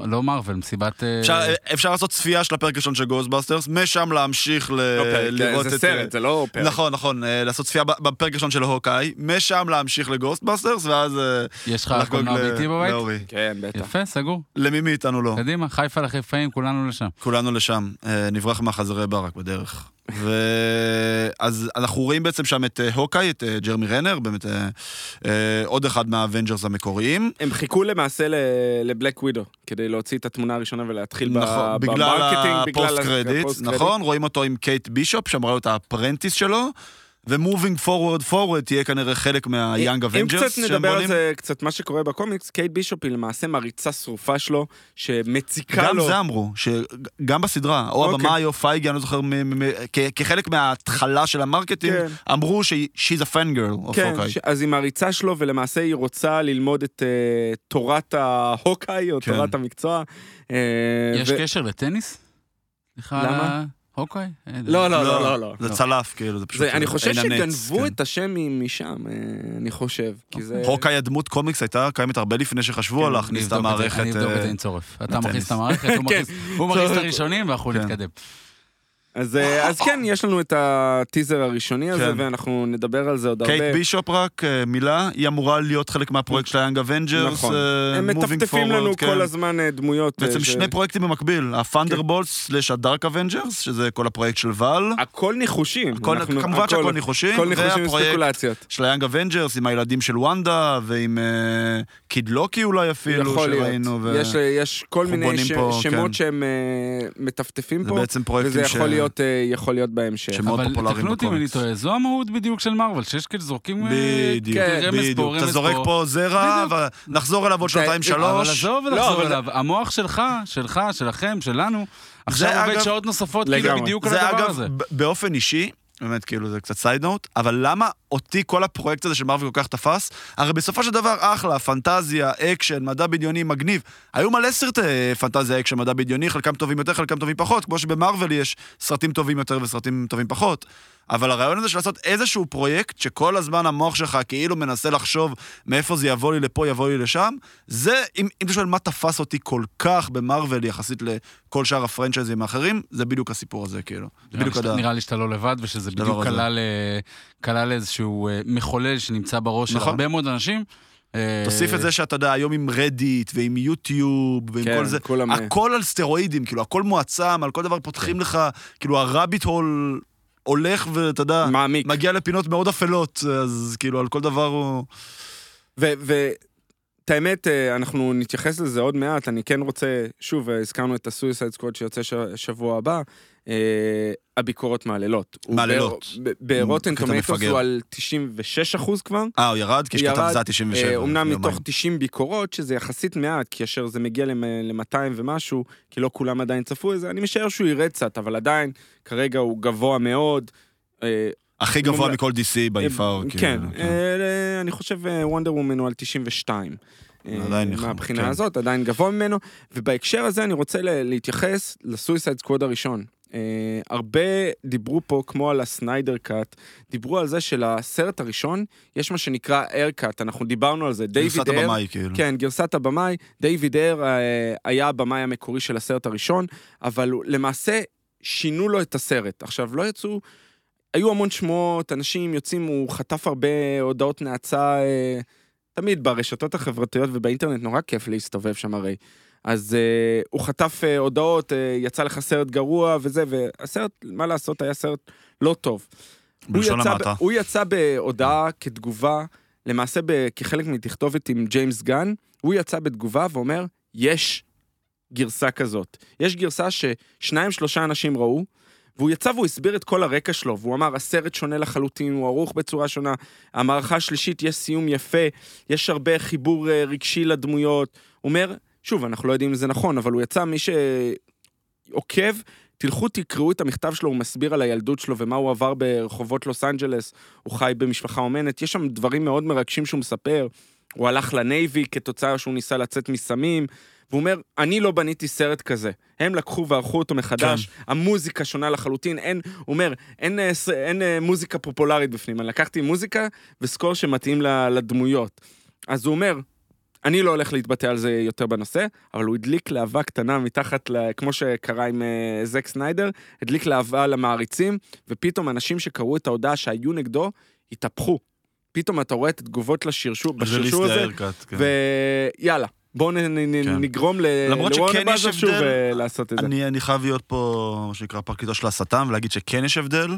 לא מארוול, מסיבת... אה, אפשר, אפשר לעשות צפייה של הפרק הראשון של Ghostbusters, משם להמשיך ל- לא פרק, לראות זה את... סרט, זה לא פרק. נכון, נכון, אה, לעשות צפייה ב- בפרק הראשון של Hawkeye, משם להמשיך ל Ghostbusters, ואז אה, יש לך קולנוע ביתי בבית? לאורי. כן, בטח. יפה, סגור. למי מאיתנו לא? קדימה, חיפה לחיפאים, כולנו לשם. כולנו לשם, אה, נברח מהחזירי ברק בדרך. ואז אנחנו רואים בעצם שם את אה, Hawkeye, את אה, ג'רמי רנר, באמת אה, עוד אחד מה Avengers המקוריים. הם חיכו למעשה ל Black Widow, כדי להוציא את התמונה הראשונה ולהתחיל נכון, בגלל ב marketing, ה post credit, נכון, רואים אותו עם קייט בישופ, שאמורה להיות ה apprentice שלו, ו moving forward forward תהיה כנראה חלק מה Young אם Avengers קצת נדבר על זה, קצת מה שקורה בקומיקס, קייט בישופ היא למעשה מעריצה שרופה שלו, שמציקה גם לו. זה אמרו, שגם בסדרה, או אוקיי. הבמאי או פייגי, אני לא זוכר, מ- מ- כ- כחלק מההתחלה של ה marketing, כן. אמרו שהיא a fan girl of כן, הוקאי. ש- אז היא מעריצה שלו, ולמעשה היא רוצה ללמוד את אה, תורת ההוקאי, או כן. תורת המקצוע. אה, יש ו- קשר לטניס? למה? אין. לא, לא, לא, לא, לא. זה צלף, כאילו, זה פשוט... אני חושב שגנבו כן. את השם משם, אה, אני חושב. כי זה... הוקאי הדמות קומיקס הייתה קיימת הרבה לפני שחשבו על כן, להכניס את המערכת. אני אבדוק את זה אה, עם צורף. אתה. מכניס את המערכת, הוא כן. מכניס- את. הראשונים ואנחנו כן. נתקדם. אז, אה, אז כן, יש לנו את הטיזר הראשוני הזה, כן. ואנחנו נדבר על זה עוד הרבה. קייט בישופ רק, אה, מילה, היא אמורה להיות חלק מהפרויקט של ה Young Avengers. נכון. הם מטפטפים לנו כל הזמן דמויות. בעצם ש- שני פרויקטים במקביל, ה Thunderbolt slash ה Dark Avengers, שזה כל הפרויקט של ואל. הכל ניחושים. הכל- אנחנו- כמובן שהכל ניחושים, הכל ניחושים וספקולציות. של ה Young Avengers עם הילדים של וונדה, ועם אה, Kid Loki אולי אפילו. שראינו. ו- יש, יש כל מיני ש... פה, שמות כן. שהם אה, מטפטפים זה פה, בעצם פרויקטים ש... להיות, אה, יכול להיות בהמשך. שמות אבל פופולריים תקנו אותי אם אני בקומיקס. טועה, זו המהות בדיוק של מארוול, שיש כאילו זורקים... אה, בדיוק, כן, רמז פה, בדיוק. אתה זורק פה זרע, ונחזור אליו עוד שנתיים זה- אבל שלוש. עזוב לא, אבל- אליו, המוח שלך, שלך, שלכם, שלנו, עכשיו זה, עובד אגב, שעות נוספות, כאילו. בדיוק על זה הדבר אגב, הזה. ב- באופן אישי, באמת כאילו זה קצת side note, אבל למה אותי כל הפרויקט הזה של מארוול כל כך תפס? הרי בסופו של דבר אחלה, פנטזיה, אקשן, מדע בדיוני, מגניב. היו מלא סרטי פנטזיה, אקשן, מדע בדיוני, חלקם טובים יותר, חלקם טובים פחות, כמו שבמארוול יש סרטים טובים יותר וסרטים טובים פחות. אבל הרעיון הזה של לעשות איזשהו פרויקט שכל הזמן המוח שלך כאילו מנסה לחשוב מאיפה זה יבוא לי לפה, יבוא לי לשם, זה, אם, אם אתה שואל מה תפס אותי כל כך במארוול יחסית לכל שאר הפרנצ'ייזים האחרים, זה בדיוק הסיפור הזה, כאילו. זה בדיוק הדעה. נראה לי שאתה לא לבד, ושזה הדבר בדיוק. כלל אה, כלל איזשהו אה, מחולל שנמצא בראש של נכון. הרבה מאוד אנשים. אה, תוסיף את זה שאתה יודע, היום עם רדיט ועם יוטיוב ועם כן, כל זה, כולם, אה, הכל על סטרואידים, כאילו, הכל מועצם, על כל דבר פותחים כן. לך, כאילו, הרביט הול הולך ואתה יודע, מעמיק. מגיע לפינות מאוד אפלות, אז כאילו, על כל דבר הוא... ואת האמת, אה, אנחנו נתייחס לזה עוד מעט, אני כן רוצה, שוב, אה, הזכרנו את הסויסייד סקווד שיוצא שבוע הבא, הביקורות מהלילות. הוא מהלילות. ב- ברוטן טומטוס. הוא על 96 אחוז כבר. אה, הוא ירד? כי יש כתב זה ה-97. אה, אומנם מתוך 90 ביקורות, שזה יחסית מעט, כאשר זה מגיע ל-200 ומשהו, כי לא כולם עדיין צפו את זה, אני משער שהוא ירד קצת, אבל עדיין, כרגע הוא גבוה מאוד. אה, הכי גבוה. מכל DC ביפר. אה, כאילו, כן, אה, אני חושב וונדר וומן הוא על 92. אה, עדיין יכול, מהבחינה כן. הזאת, עדיין גבוה ממנו, ובהקשר הזה אני רוצה להתייחס לסויסייד סקווד הראשון. אה, הרבה דיברו פה, כמו על הסניידר קאט, דיברו על זה שלסרט הראשון יש מה שנקרא אייר קאט, אנחנו דיברנו על זה, גרסת הבמאי, כאילו. כן, גרסת הבמאי, דיוויד אייר אה, היה הבמאי המקורי של הסרט הראשון, אבל למעשה שינו לו את הסרט. עכשיו, לא יצאו, היו המון שמועות, אנשים יוצאים, הוא חטף הרבה הודעות נאצה, אה, תמיד ברשתות החברתיות ובאינטרנט נורא כיף להסתובב שם הרי. אז אה, הוא חטף אה, הודעות, אה, יצא לך סרט גרוע וזה, והסרט, מה לעשות, היה סרט לא טוב. הוא בלשון יצא, המעטה. הוא יצא בהודעה כתגובה, למעשה ב, כחלק מתכתובת עם ג'יימס גן, הוא יצא בתגובה ואומר, יש גרסה כזאת. יש גרסה ששניים שלושה אנשים ראו, והוא יצא והוא הסביר את כל הרקע שלו, והוא אמר, הסרט שונה לחלוטין, הוא ערוך בצורה שונה, המערכה השלישית יש סיום יפה, יש הרבה חיבור רגשי לדמויות. הוא אומר, שוב, אנחנו לא יודעים אם זה נכון, אבל הוא יצא, מי שעוקב, תלכו תקראו את המכתב שלו, הוא מסביר על הילדות שלו ומה הוא עבר ברחובות לוס אנג'לס, הוא חי במשפחה אומנת, יש שם דברים מאוד מרגשים שהוא מספר. הוא הלך לנייבי כתוצאה שהוא ניסה לצאת מסמים, והוא אומר, אני לא בניתי סרט כזה. הם לקחו וערכו אותו מחדש, כן. המוזיקה שונה לחלוטין, אין, הוא אומר, אין, אה, אין, אין מוזיקה פופולרית בפנים, אני לקחתי מוזיקה וסקור שמתאים לדמויות. אז הוא אומר, אני לא הולך להתבטא על זה יותר בנושא, אבל הוא הדליק להבה קטנה מתחת, ל... כמו שקרה עם uh, זק סניידר, הדליק להבה למעריצים, ופתאום אנשים שקראו את ההודעה שהיו נגדו, התהפכו. פתאום אתה רואה את התגובות לשרשור, בשרשור הזה, כן. ויאללה, בואו נ... כן. נגרום ל... למרות לוורנר שכן יש ברזר שוב הבדל. אה, לעשות את זה. אני, אני חייב להיות פה, מה שנקרא, פרקליטו של השטן, ולהגיד שכן יש הבדל,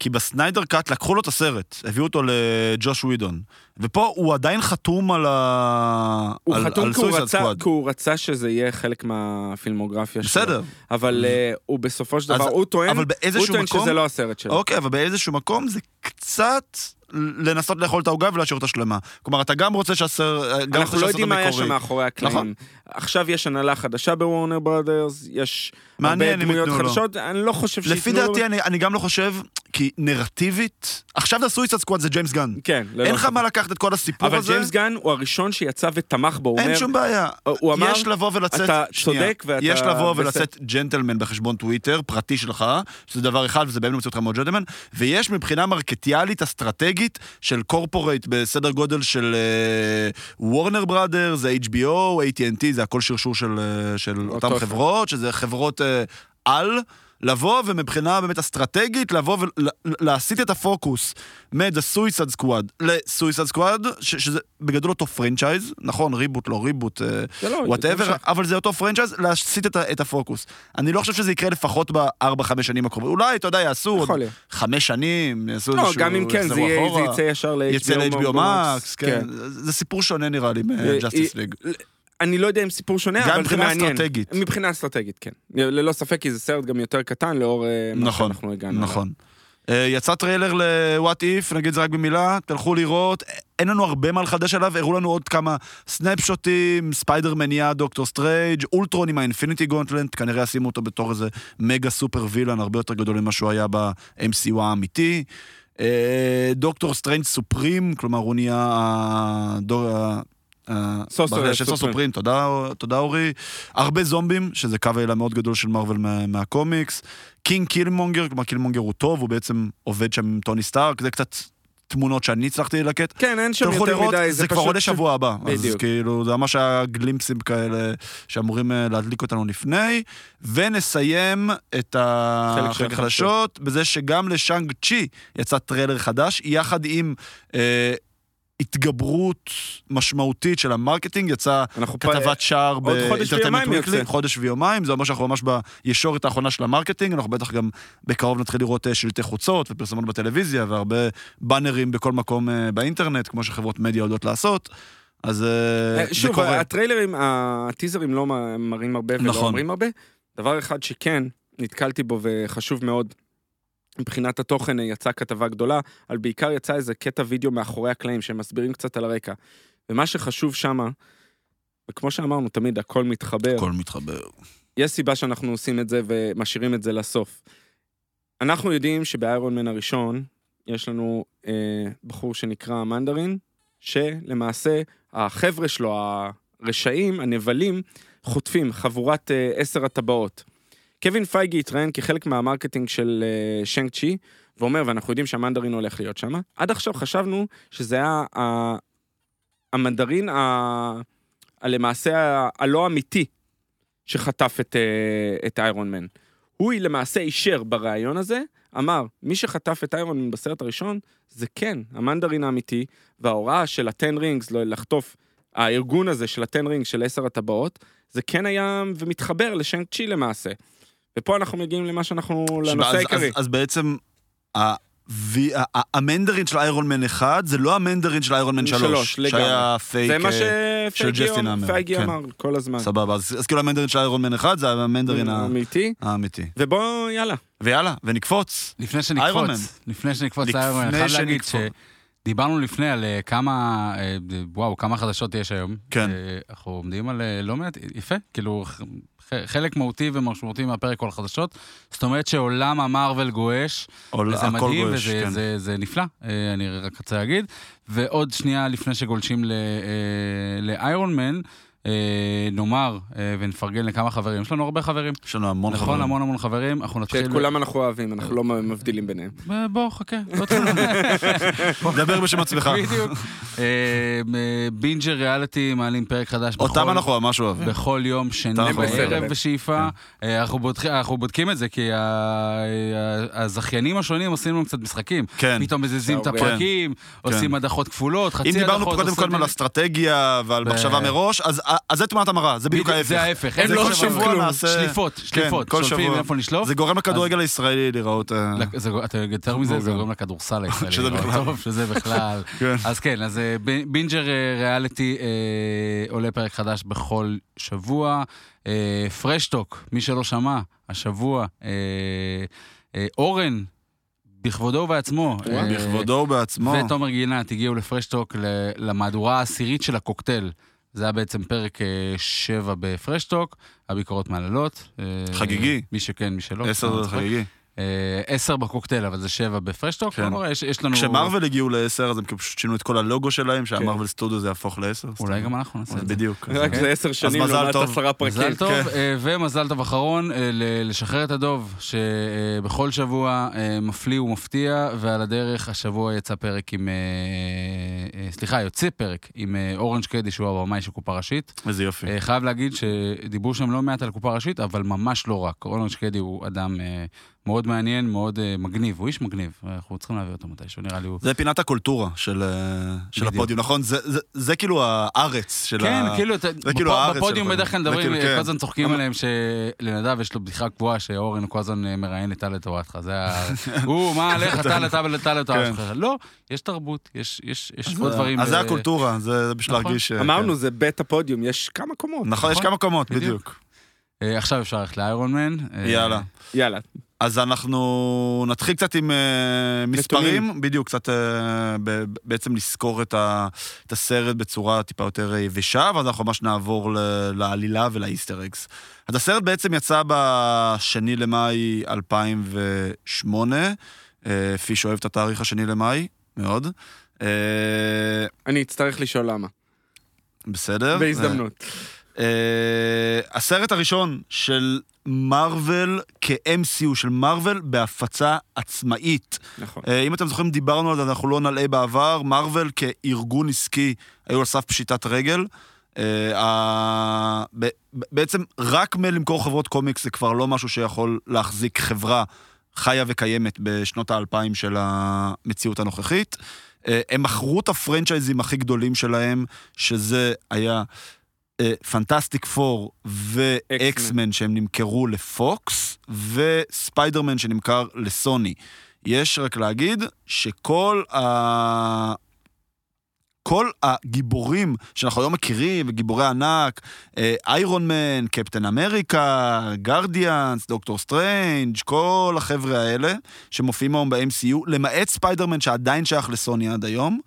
כי בסניידר קאט לקחו לו את הסרט, הביאו אותו לג'וש ווידון, ופה הוא עדיין חתום על ה... הוא על, חתום על כי הוא רצה-. כי הוא רצה שזה יהיה חלק מהפילמוגרפיה שלו. בסדר, אבל אה, הוא בסופו של אז- דבר, הוא טוען, הוא טוען מקום... שזה לא הסרט שלו. אוקיי, אבל באיזשהו מקום זה קצת לנסות לאכול את העוגה ולהשאיר אותה שלמה. כלומר, אתה גם רוצה שהסרט... גם אנחנו לא יודעים מה היה. שם מאחורי הקלעים. נכון. עכשיו יש הנהלה חדשה בוורנר ברודרס, יש הרבה דמויות. חדשות, אני לא חושב שייתנו לפי. דעתי, אני, אני גם לא חושב, כי נרטיבית... עכשיו זה Suicide Squad זה ג'יימס גן. כן, אין לך. מה לקחת את כל הסיפור אבל הזה. ג'יימס גן הוא הראשון שיצא ותמך בו, אין שום בעיה. הוא אמר, יש לבוא ולצאת... אתה. צודק ואתה יש לבוא. ולצאת ג'נטלמן בחשבון טוויטר, פרטי שלך, שזה דבר אחד, וזה באמת מוציא אותך מאוד ג'נטלמן, ויש מבחינה מרקטיאלית אסטרטגית של corporate בסדר גודל של וורנר ברדרס, זה HBO, AT&T, זה הכל שרשור של, אה, של אותן חברות, שזה חברות אה, על. לבוא ומבחינה באמת אסטרטגית, לבוא ולהסיט את הפוקוס מ-The Suicide Squad ל-Suicide Squad, ש- שזה בגדול אותו franchise, נכון, reboot, לא reboot, לא, whatever, המשך. אבל זה אותו franchise, להסיט את, את הפוקוס. אני לא חושב שזה יקרה לפחות בארבע-חמש שנים הקרובות. אולי, אתה יודע, יעשו עוד. חמש שנים, יעשו לא, איזשהו... גם אם כן, זה יהיה-. זה יצא ישר ל-HBO יצא ל-HBO Max, Max, כן. זה סיפור שונה נראה לי אה, מ-Justice אה, League. אני לא יודע אם סיפור שונה, גם אבל זה מבחינה מעניין. אסטרטגית. מבחינה אסטרטגית, כן. ללא ספק, כי זה סרט גם יותר קטן לאור אה, מה נכון, שאנחנו הגענו. נכון. אה, יצא טריילר ל-What If, נגיד זה רק במילה, תלכו לראות, אין לנו הרבה מה לחדש עליו, הראו לנו עוד כמה סנאפשוטים, ספיידרמן יהיה דוקטור סטריינג', אולטרון עם ה Infinity Gauntlet, כנראה ישימו אותו בתור איזה מגה super villain הרבה יותר גדול ממה שהוא היה ב-MCU האמיתי. אה, דוקטור סטרנג' Supreme, כלומר הוא נהיה הדור... ה- ה- סוסו של סוסו Supreme. תודה, אורי. הרבה זומבים, שזה קו עלילה מאוד גדול של מארוול מה, מהקומיקס. קינג קילמונגר, כלומר קילמונגר הוא טוב, הוא בעצם עובד שם עם טוני סטארק, זה קצת תמונות שאני הצלחתי ללקט. כן, אין שם יותר לראות, מדי, זה כבר פשוט עולה ש- שבוע הבא. אז בדיוק. כאילו, זה ממש היה glimpse ים כאלה שאמורים אה, להדליק אותנו לפני. ונסיים את החלק החדשות בזה שגם לשאנג צ'י יצא טריילר חדש, יחד עם אה, התגברות משמעותית של ה marketing, יצא אנחנו פה- כתבת שער Weekly, יוצא. חודש ויומיים, זה אומר שאנחנו ממש בישורת האחרונה של ה marketing, אנחנו בטח גם בקרוב נתחיל לראות אה, שלטי חוצות ופרסומות בטלוויזיה והרבה באנרים בכל מקום אה, באינטרנט, כמו שחברות מדיה יודעות לעשות. אז אה, אה, זה שוב, קורה. הטריילרים, הטיזרים לא מראים הרבה ולא נכון. אומרים הרבה. דבר אחד שכן, נתקלתי בו וחשוב מאוד, מבחינת התוכן יצאה כתבה גדולה, אבל בעיקר יצא איזה קטע וידאו מאחורי הקלעים שמסבירים קצת על הרקע. ומה שחשוב שמה, וכמו שאמרנו תמיד, הכל מתחבר. הכל מתחבר. יש סיבה שאנחנו עושים את זה ומשאירים את זה לסוף. אנחנו יודעים שבאיירון מן הראשון, יש לנו אה, בחור שנקרא מנדרין, שלמעשה החבר'ה שלו, הרשעים, הנבלים, חוטפים חבורת אה, עשר הטבעות. קווין פייגי התראיין כחלק מה marketing של אה, שאנג צ'י, ואומר, ואנחנו יודעים שהמנדרין הולך להיות שם. עד עכשיו חשבנו שזה היה ה- המנדרין, ה- הלמעשה ה- הלא אמיתי, שחטף את, אה, את איירון מן. הוא למעשה אישר בריאיון הזה, אמר, מי שחטף את איירון מן בסרט הראשון, זה כן, המנדרין האמיתי, וההוראה של ה-10 rings לחטוף, הארגון הזה של ה-10 rings של עשר הטבעות, זה כן היה ומתחבר לשאנג צ'י למעשה. ופה אנחנו מגיעים למה שאנחנו, לנושא אז- העיקרי. אז- אז בעצם, המנדרין של איירון מן 1 זה לא המנדרין של איירון מן 3, שלוש, לגמרי. שהיה פייק. זה מה אה, של שפייגי ג'סטין אמר, האמר, פייגי כן. אמר כל הזמן. סבבה, אז כאילו המנדרין של איירון מן 1 זה המנדרין ה- אמיתי. האמיתי. ובוא, יאללה. ויאללה, ונקפוץ. לפני איירון שנקפוץ, לפני שנקפוץ לאיירון, אני חייב להגיד שנקפוץ. שדיברנו לפני על אה, כמה, אה, וואו, כמה חדשות יש היום. כן. אה, אנחנו עומדים על לא מעט, יפה, כאילו חלק מהותי ומשמעותי מהפרק הוא על חדשות. זאת אומרת שעולם המרוויל גועש, עול- וזה הכל מדהים גועש, וזה כן. זה, זה נפלא, אני רק רוצה להגיד. ועוד שנייה לפני שגולשים לאיירון מן, נאמר אה, ונפרגן לכמה חברים, יש לנו הרבה חברים. יש לנו המון נכון, חברים. המון המון חברים, אנחנו נתחיל... שאת כולם אנחנו אוהבים, אנחנו לא מבדילים ביניהם. אה, בוא, חכה. לא דבר בשם עצמך. בדיוק. אה, אה, בינג'ר ריאליטי מעלים פרק חדש אותם בכל- אנחנו ממש אוהבים. בכל יום שני בערב. בשאיפה. אה, אנחנו בודקים- את זה כי הזכיינים השונים עושים לנו קצת משחקים. כן. פתאום מזיזים את כן. הפרקים, עושים הדחות כפולות, חצי אם הדחות. דיברנו פה קודם כל על. אסטרטגיה ועל מחשבה מראש, אז אז זה תמונת המראה, זה בדיוק ההפך. זה ההפך. אין כל לא שבוע כלום. נעשה... שליפות, כן, שליפות. כל שולפים שבוע. איפה לשלוף. זה גורם לכדורגל הישראלי לראות... אה, אתה יותר מזה, זה. גורם לכדורסל הישראלי. בכלל. טוב, שזה בכלל. כן. אז כן, אז אה, בינג'ר אה, ריאליטי עולה פרק חדש בכל שבוע. פרשטוק, מי שלא שמע, השבוע, אורן, בכבודו ובעצמו. בכבודו ובעצמו. ותומר גינת הגיעו לפרשטוק למהדורה העשירית של הקוקטייל. זה היה בעצם פרק אה, שבע בפרשטוק, הביקורות מהלילות. אה, חגיגי. מי שכן, מי שלא. עשר אה, חגיגי. אה, עשר בקוקטייל, אבל זה שבע בפרשטוק, כן. לא נורא, יש, יש לנו... כשמרוויל הגיעו לעשר, אז הם כאילו פשוט שינו את כל הלוגו שלהם, כן. שהמרוויל סטודיו זה יהפוך לעשר. אולי גם אנחנו נעשה את זה. בדיוק. רק אז- זה עשר שנים מזל לעומת טוב. עשרה פרקים. מזל טוב, כן. אה, ומזל טוב אחרון, אה, ל- לשחרר את הדוב, שבכל שבוע מפליא ומפתיע, ועל הדרך השבוע יצא פרק עם... סליחה, יוצא פרק עם אורנג' קדי, שהוא הבמאי של קופה ראשית. איזה יופי. חייב להגיד שדיברו שם לא מעט על קופה ראשית, אבל ממש לא רק. אורנג' קדי הוא אדם מאוד מעניין, מאוד אה, מגניב, הוא איש מגניב, אנחנו צריכים להביא אותו מתישהו, נראה לי הוא... זה פינת הקולטורה של אה, של. הפודיום, נכון? זה- זה- זה כאילו הארץ של כן, ה... כאילו, אתה- זה כאילו בפ- הארץ בפודיום בדרך כלל מדברים, כאילו, כל כן. הזמן צוחקים אבל- עליהם שלנדב יש לו בדיחה קבועה שאורן כל הזמן אה, מראיין את טל לטובתך, זה ה... הוא, מה עליך, טל, טל, טל לטובתך. לא, יש תרבות, יש יש- יש עוד דברים... אז זה הקולטורה, זה בשביל נכון. להרגיש... אה, אמרנו, כן. זה בית הפודיום, יש כמה קומות. נכון, יש נכון. כמה קומות, בדיוק. עכשיו אפשר ללכת לאיירון מן. יאללה. יאללה. אז אנחנו נתחיל קצת עם אה, מספרים, בדיוק, קצת אה, ב- בעצם לזכור את ה- את הסרט בצורה טיפה יותר יבשה, ואז אנחנו ממש נעבור ל- לעלילה ולאיסטר אגס. אז הסרט בעצם יצא בשני למאי 2008, אה, פיש אוהב את התאריך השני למאי, מאוד. אה, אני אצטרך לשאול למה. בסדר. בהזדמנות. Uh, הסרט הראשון של מארוול כ-MCU של מארוול בהפצה עצמאית. נכון. Uh, אם אתם זוכרים, דיברנו על זה, אנחנו לא נלאה בעבר, מארוול כארגון עסקי היו על סף פשיטת רגל. ה... ב- ב- בעצם רק מלמכור חברות קומיקס זה כבר לא משהו שיכול להחזיק חברה חיה וקיימת בשנות האלפיים של המציאות הנוכחית. Uh, הם מכרו את ה franchise ים הכי גדולים שלהם, שזה היה פנטסטיק פור ואקסמן שהם נמכרו לפוקס, וספיידרמן שנמכר לסוני. יש רק להגיד שכל ה... כל הגיבורים שאנחנו היום מכירים, גיבורי ענק, אה, איירון מן, קפטן אמריקה, גרדיאנס, דוקטור סטרנג', כל החבר'ה האלה שמופיעים היום ב-MCU, למעט ספיידרמן שעדיין שייך לסוני עד היום,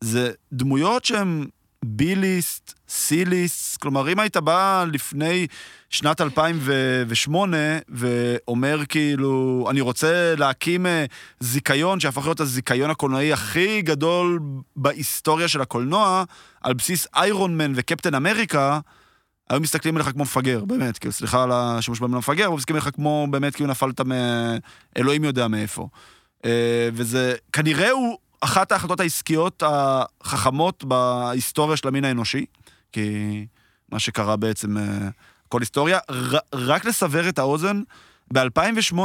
זה דמויות שהן ביליסט, סיליסט, כלומר, אם היית בא לפני שנת 2008 ואומר כאילו, אני רוצה להקים אה, זיכיון שיהפוך להיות הזיכיון הקולנועי הכי גדול בהיסטוריה של הקולנוע, על בסיס איירון מן וקפטן אמריקה, היו מסתכלים עליך כמו מפגר, באמת, כאילו, סליחה על השימוש במילה מפגר, אבל מסתכלים עליך כמו, באמת, כאילו נפלת מאלוהים יודע מאיפה. אה, וזה, כנראה הוא אחת ההחלטות העסקיות החכמות בהיסטוריה של המין האנושי, כי מה שקרה בעצם, אה, כל היסטוריה. ר, רק לסבר את האוזן, ב-2008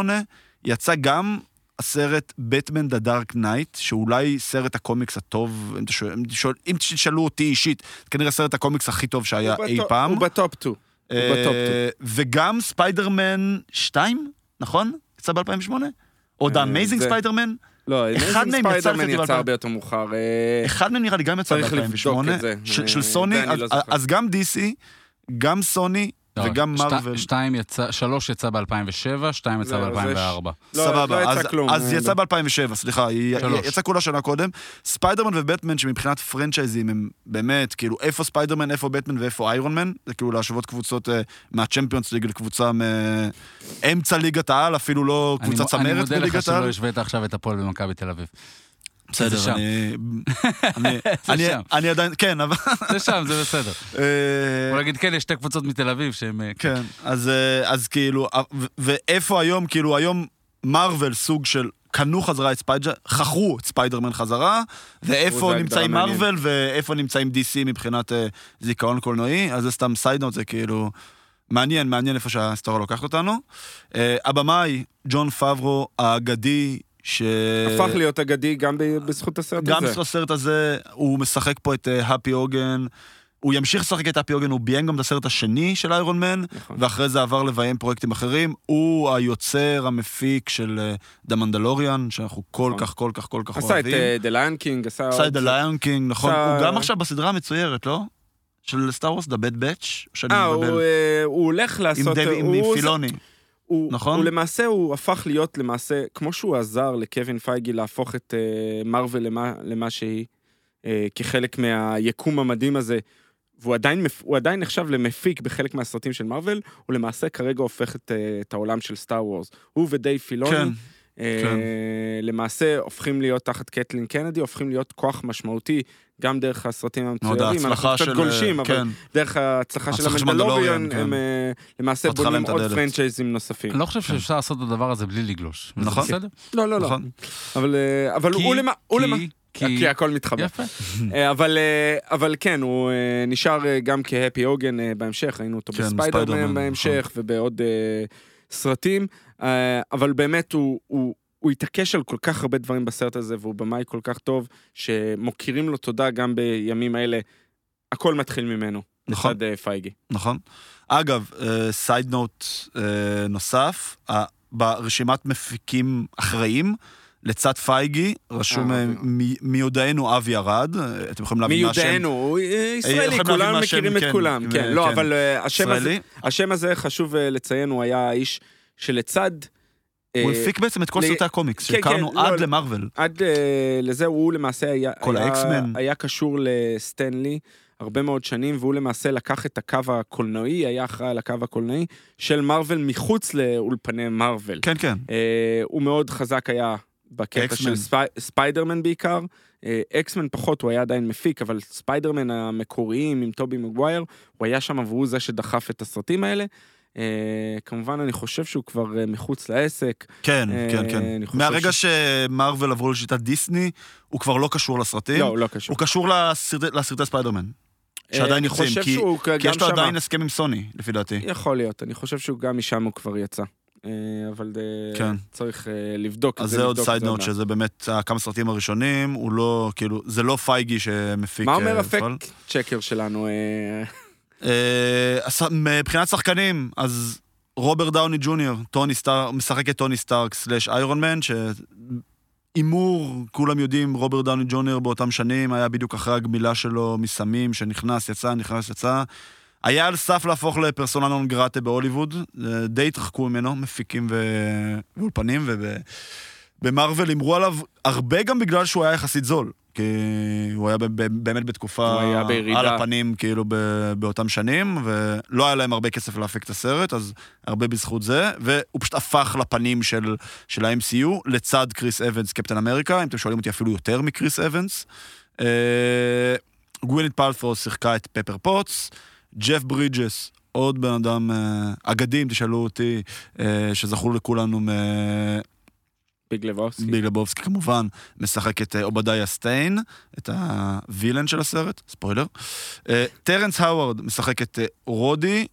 יצא גם הסרט בטמן The Dark Knight, שאולי סרט הקומיקס הטוב, אם, תשאל, אם, תשאל, אם תשאלו אותי אישית, כנראה הסרט הקומיקס הכי טוב שהיה אי פעם. הוא ב top 2. הוא ב top אה, וגם ספיידרמן 2, נכון? יצא ב-2008? או The Amazing Spider-Man? לא, אחד מהם יצא ספיידרמן יצא. הרבה יותר מאוחר. אה, אחד מהם נראה לי גם יצא צריך לבדוק ב-2008. את זה. של אה, סוני, לא אז- גם DC, גם סוני וגם שת- מארוול. שתיים יצא, שלוש יצא ב-2007, שתיים יצא זה ב-2004. לא- לא סבבה, יצא אז- כלום. אז אה, יצא ב-2007, סליחה, שלוש. יצא כולה שנה קודם. ספיידרמן ובטמן, שמבחינת franchise ים הם באמת, כאילו, איפה ספיידרמן, איפה בטמן ואיפה איירון מן, זה כאילו להשוות קבוצות אה, מהצ'מפיונס ליג לקבוצה מאמצע ליגת העל, אפילו לא אני קבוצה מ- אני צמרת מודה לך בליגת העל. שלא השווית עכשיו את הפועל במכבי תל אביב. בסדר, זה שם. אני... אני- זה אני- שם. אני עדיין, כן, אבל... זה שם, זה בסדר. אה, בוא נגיד כן, יש שתי קבוצות מתל אביב שהן... אה, כן, אז, אה, אז כאילו, ואיפה היום, כאילו היום מארוול סוג של קנו חזרה את ספיידרמן, חכרו את ספיידרמן חזרה, ואיפה נמצאים מארוול ואיפה נמצאים DC מבחינת אה, זיכרון קולנועי, אז זה סתם side note, זה כאילו מעניין, מעניין איפה שההיסטוריה לוקחת אותנו. אה, הבמאי, ג'ון פאברו האגדי, ש... הפך להיות אגדי גם ב- בזכות הסרט גם הזה. בסרט הזה, הוא משחק פה את הפי הוגן. הוא ימשיך לשחק את הפי הוגן, הוא ביים גם את הסרט השני של איירון מן, נכון. ואחרי זה עבר לביים פרויקטים אחרים. הוא היוצר, המפיק של The Mandalorian, שאנחנו כל נכון. כך, כל כך, כל כך עשה את אוהבים. The Lion King, עשה עשה את. The Lion King, נכון. עשה- הוא גם עכשיו בסדרה המצוירת, לא? של סטאר וורס, The Bad Batch? שאני אה, הוא, מבלבל. אה, הוא הולך עם לעשות... דייב, עם הוא- פילוני. הוא, נכון? הוא למעשה, הוא הפך להיות למעשה, כמו שהוא עזר לקווין פייגי להפוך את uh, מארוול למה, למה שהיא, uh, כחלק מהיקום המדהים הזה, והוא עדיין, הוא עדיין נחשב למפיק בחלק מהסרטים של מארוול, הוא למעשה כרגע הופך את, אה, את העולם של סטאר וורס. הוא ודייב פילוני, כן, אה, כן. למעשה הופכים להיות תחת קטלין קנדי, הופכים להיות כוח משמעותי, גם דרך הסרטים המצוירים. אנחנו קצת של... גולשים, אבל כן, דרך ההצלחה של המנדלוריון, הם כן. אה, למעשה בונים עוד הדלת. פרנצ'ייזים נוספים. אני לא חושב שאפשר לעשות את הדבר הזה בלי לגלוש. נכון. בסדר? לא, לא, לא. נכון. אבל אה, אבל כי- הוא למה... הוא כי- למה... כי... כי הכל מתחבר. יפה. אה, אבל, אה, אבל כן, הוא אה, נשאר אה, גם כהפי הוגן אה, בהמשך, ראינו אותו כן, בספיידרמן בהמשך ובעוד אה, סרטים, אה, אבל באמת הוא, הוא, הוא התעקש על כל כך הרבה דברים בסרט הזה, והוא במאי כל כך טוב, שמוקירים לו תודה גם בימים האלה. הכל מתחיל ממנו, נכון. לצד אה, פייגי. נכון. אגב, סייד נוט נוסף, אה, ברשימת מפיקים אחראים, לצד פייגי, רשום אה, אה. מ- מיודענו אבי ארד, אתם יכולים להבין מה השם. מיודענו, ישראלי, כולם מכירים את כן, כולם, כן, לא, כן. אבל אה, השם הזה. השם הזה חשוב אה, לציין, הוא היה האיש שלצד... הוא אה, הפיק בעצם את כל סרטי הקומיקס, כן, שהכרנו כן, לא, עד לא. למארוול. עד אה, לזה הוא למעשה היה, כל האקסמן. היה קשור לסטן לי הרבה מאוד שנים, והוא למעשה לקח את הקו הקולנועי, היה אחראי על הקו הקולנועי של מארוול מחוץ לאולפני מארוול. כן, כן. אה, הוא מאוד חזק היה בקטע. של ספי, ספיידרמן בעיקר. אקסמן פחות, הוא היה עדיין מפיק, אבל ספיידרמן המקוריים עם טובי מגווייר, הוא היה שם והוא זה שדחף את הסרטים האלה. אה, כמובן, אני חושב שהוא כבר אה, מחוץ לעסק. כן, אה, כן, כן. מהרגע ש- שמרוויל עברו לשיטת דיסני, הוא כבר לא קשור לסרטים. לא, לא קשור. הוא קשור לסרטי- לסרטי ספיידרמן. שעדיין יוצאים, כי- כי יש לו שמה. עדיין הסכם עם סוני, לפי דעתי. יכול להיות, אני חושב שהוא גם משם הוא כבר יצא. אבל כן. צריך לבדוק את אז זה. זה עוד side note. שזה באמת כמה סרטים הראשונים, הוא לא, כאילו, זה לא פייגי שמפיק... מה אומר ה fact. checker שלנו? אה, מבחינת שחקנים, אז רוברט דאוני ג'וניור, טוני סטארק, משחק את טוני סטארק slash איירון מן, שהימור, כולם יודעים, רוברט דאוני ג'וניור באותם שנים, היה בדיוק אחרי הגמילה שלו מסמים, שנכנס, יצא, נכנס, יצא. היה על סף להפוך לפרסונה נון גרטה בהוליווד, אה, די התרחקו ממנו, מפיקים ואולפנים, ובמרוויל אמרו עליו הרבה גם בגלל שהוא היה יחסית זול. כי הוא היה באמת בתקופה היה. על הפנים, כאילו, באותם שנים, ולא היה להם הרבה כסף להפיק את הסרט, אז הרבה בזכות זה, והוא פשוט הפך לפנים של, של ה-MCU, לצד קריס אבנס, קפטן אמריקה, אם אתם שואלים אותי אפילו יותר מקריס אבנס. אה, גווינת' פאלטרו שיחקה את פפר פוטס, ג'ף ברידג'ס, עוד בן אדם אה, אגדי, אם תשאלו אותי, אה, שזכור לכולנו. ביג לבובסקי. ביג לבובסקי כמובן, משחק את אה, עובדיה סטיין, את ה villain של הסרט, ספוילר. אה, טרנס האווארד משחק את אה, רודי,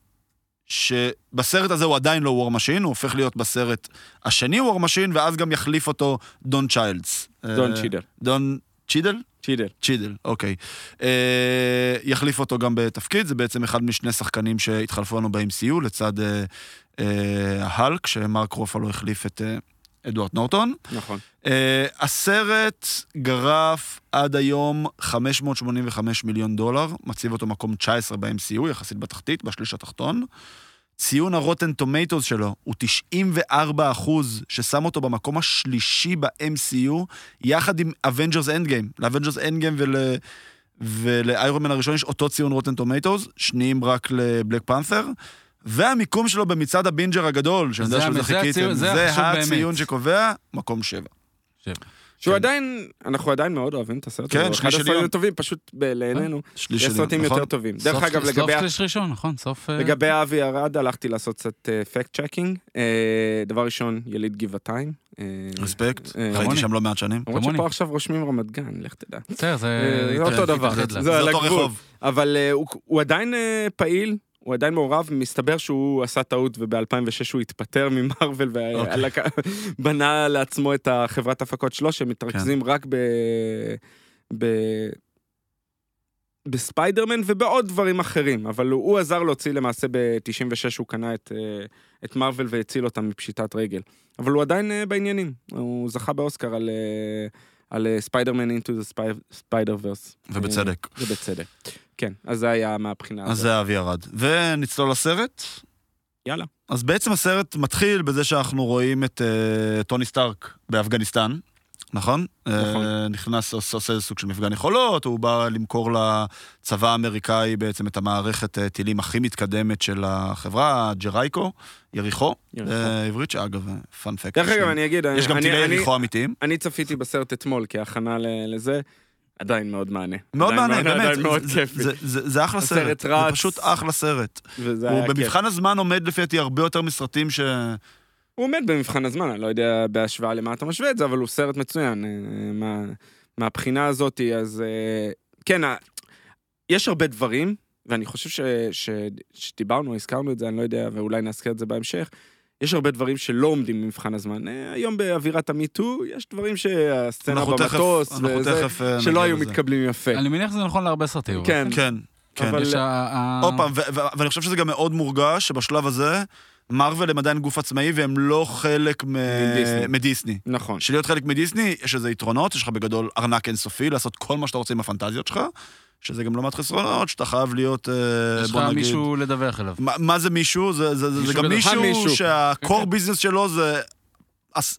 שבסרט הזה הוא עדיין לא וור משין, הוא הופך להיות בסרט השני וור משין, ואז גם יחליף אותו דון צ'יילדס. דון אה, צ'ידל. דון צ'ידל? צ'ידל. צ'ידל, אוקיי. אה, יחליף אותו גם בתפקיד, זה בעצם אחד משני שחקנים שהתחלפו לנו ב-MCU, לצד אה, אה, ההלק, שמרק רופלו החליף את אה, אדוארד נורטון. נכון. אה, הסרט גרף עד היום 585 מיליון דולר, מציב אותו מקום 19 ב-MCU, יחסית בתחתית, בשליש התחתון. ציון הרוטן טומטוס שלו הוא 94 אחוז, ששם אותו במקום השלישי ב-MCU, יחד עם אבנג'רס אנד גיים. לאבנג'רס אנד גיים ול... ולאיירון מן הראשון יש אותו ציון רוטן טומטוס, שניים רק לבלק פנת'ר. והמיקום שלו במצעד הבינג'ר הגדול, שאני יודע זה- שזה זה חיכיתם, הציון- זה זה החשוב באמת. הציון שקובע, מקום שבע. שהוא כן. עדיין, אנחנו עדיין מאוד אוהבים את הסרט כן, הזה. הוא שליש אחד הסרטים עליון. הטובים, פשוט לעינינו. שליש יש עליון, סרטים נכון? יותר טובים. דרך סוף- אגב, סוף לגבי ה- שליש ראשון, נכון, סוף... אה, לגבי אבי ארד, הלכתי לעשות קצת fact checking. דבר ראשון, יליד גבעתיים. אה, respect, אה, חייתי כמוני. שם לא מעט שנים. למרות. שפה עכשיו רושמים רמת גן, לך תדע. בסדר, זה... אה, זה כן, אותו דבר. זה על אותו הגבול. רחוב. אבל אה, הוא- עדיין אה, פעיל, הוא עדיין מעורב, מסתבר שהוא עשה טעות וב-2006 הוא התפטר ממרוויל אוקיי. ובנה לעצמו את החברת הפקות שלו, שמתרכזים כן. רק ב... ב... בספיידרמן ובעוד דברים אחרים, אבל הוא, הוא עזר להוציא למעשה ב-96, הוא קנה את, אה, את מרוויל והציל אותם מפשיטת רגל. אבל הוא עדיין אה, בעניינים, הוא זכה באוסקר על, אה, על אה, ספיידרמן אינטו דה ספיידר ורס. ובצדק. ובצדק. כן, אז זה היה מהבחינה אז הזאת. זה אבי ארד. ונצלול לסרט. יאללה. אז בעצם הסרט מתחיל בזה שאנחנו רואים את אה, טוני סטארק באפגניסטן. נכון? נכון. אה, נכנס, עושה עושה איזה סוג של מפגן יכולות, הוא בא למכור לצבא האמריקאי בעצם את המערכת אה, טילים הכי מתקדמת של החברה, ג'רייקו, יריחו, יריחו. בעברית, שאגב, פאנפקט. דרך אגב, אני אגיד, יש גם אני- טילי אני- יריחו אמיתיים. אני צפיתי בסרט אתמול כהכנה לזה, עדיין מאוד מענה. מאוד עדיין מעניין, באמת. עדיין מאוד זה- כיפי. זה- זה זה אחלה הסרט סרט. זה רץ. פשוט אחלה סרט. וזה הוא היה כיף. במבחן הזמן עומד לפי דעתי הרבה יותר מסרטים ש... הוא עומד במבחן הזמן, אני לא יודע בהשוואה למה אתה משווה את זה, אבל הוא סרט מצוין. אה, מה, מהבחינה הזאת, אז אה, כן, ה- יש הרבה דברים, ואני חושב ש, ש, שדיברנו, הזכרנו את זה, אני לא יודע, ואולי נזכיר את זה בהמשך. יש הרבה דברים שלא עומדים במבחן הזמן. אה, היום באווירת המיטו, יש דברים שהסצנה תכף- במטוס, אנחנו וזה, תכף, שלא היו לזה. מתקבלים יפה. אני מניח שזה נכון להרבה סרטים. כן, כן, כן. אבל- יש ה- ה- עוד פעם, ואני חושב שזה גם מאוד מורגש שבשלב הזה, מארוול הם עדיין גוף עצמאי והם לא חלק מ- מדיסני. מדיסני. נכון. שלהיות חלק מדיסני, יש לזה יתרונות, יש לך בגדול ארנק אינסופי, לעשות כל מה שאתה רוצה עם הפנטזיות שלך, שזה גם לא מעט חסרונות, שאתה חייב להיות, אה, יש לך בוא נגיד... מישהו לדווח אליו. מה, מה זה מישהו? זה, זה, זה, זה מישהו גם. מישהו, המישהו. שהקור כן. ביזנס שלו זה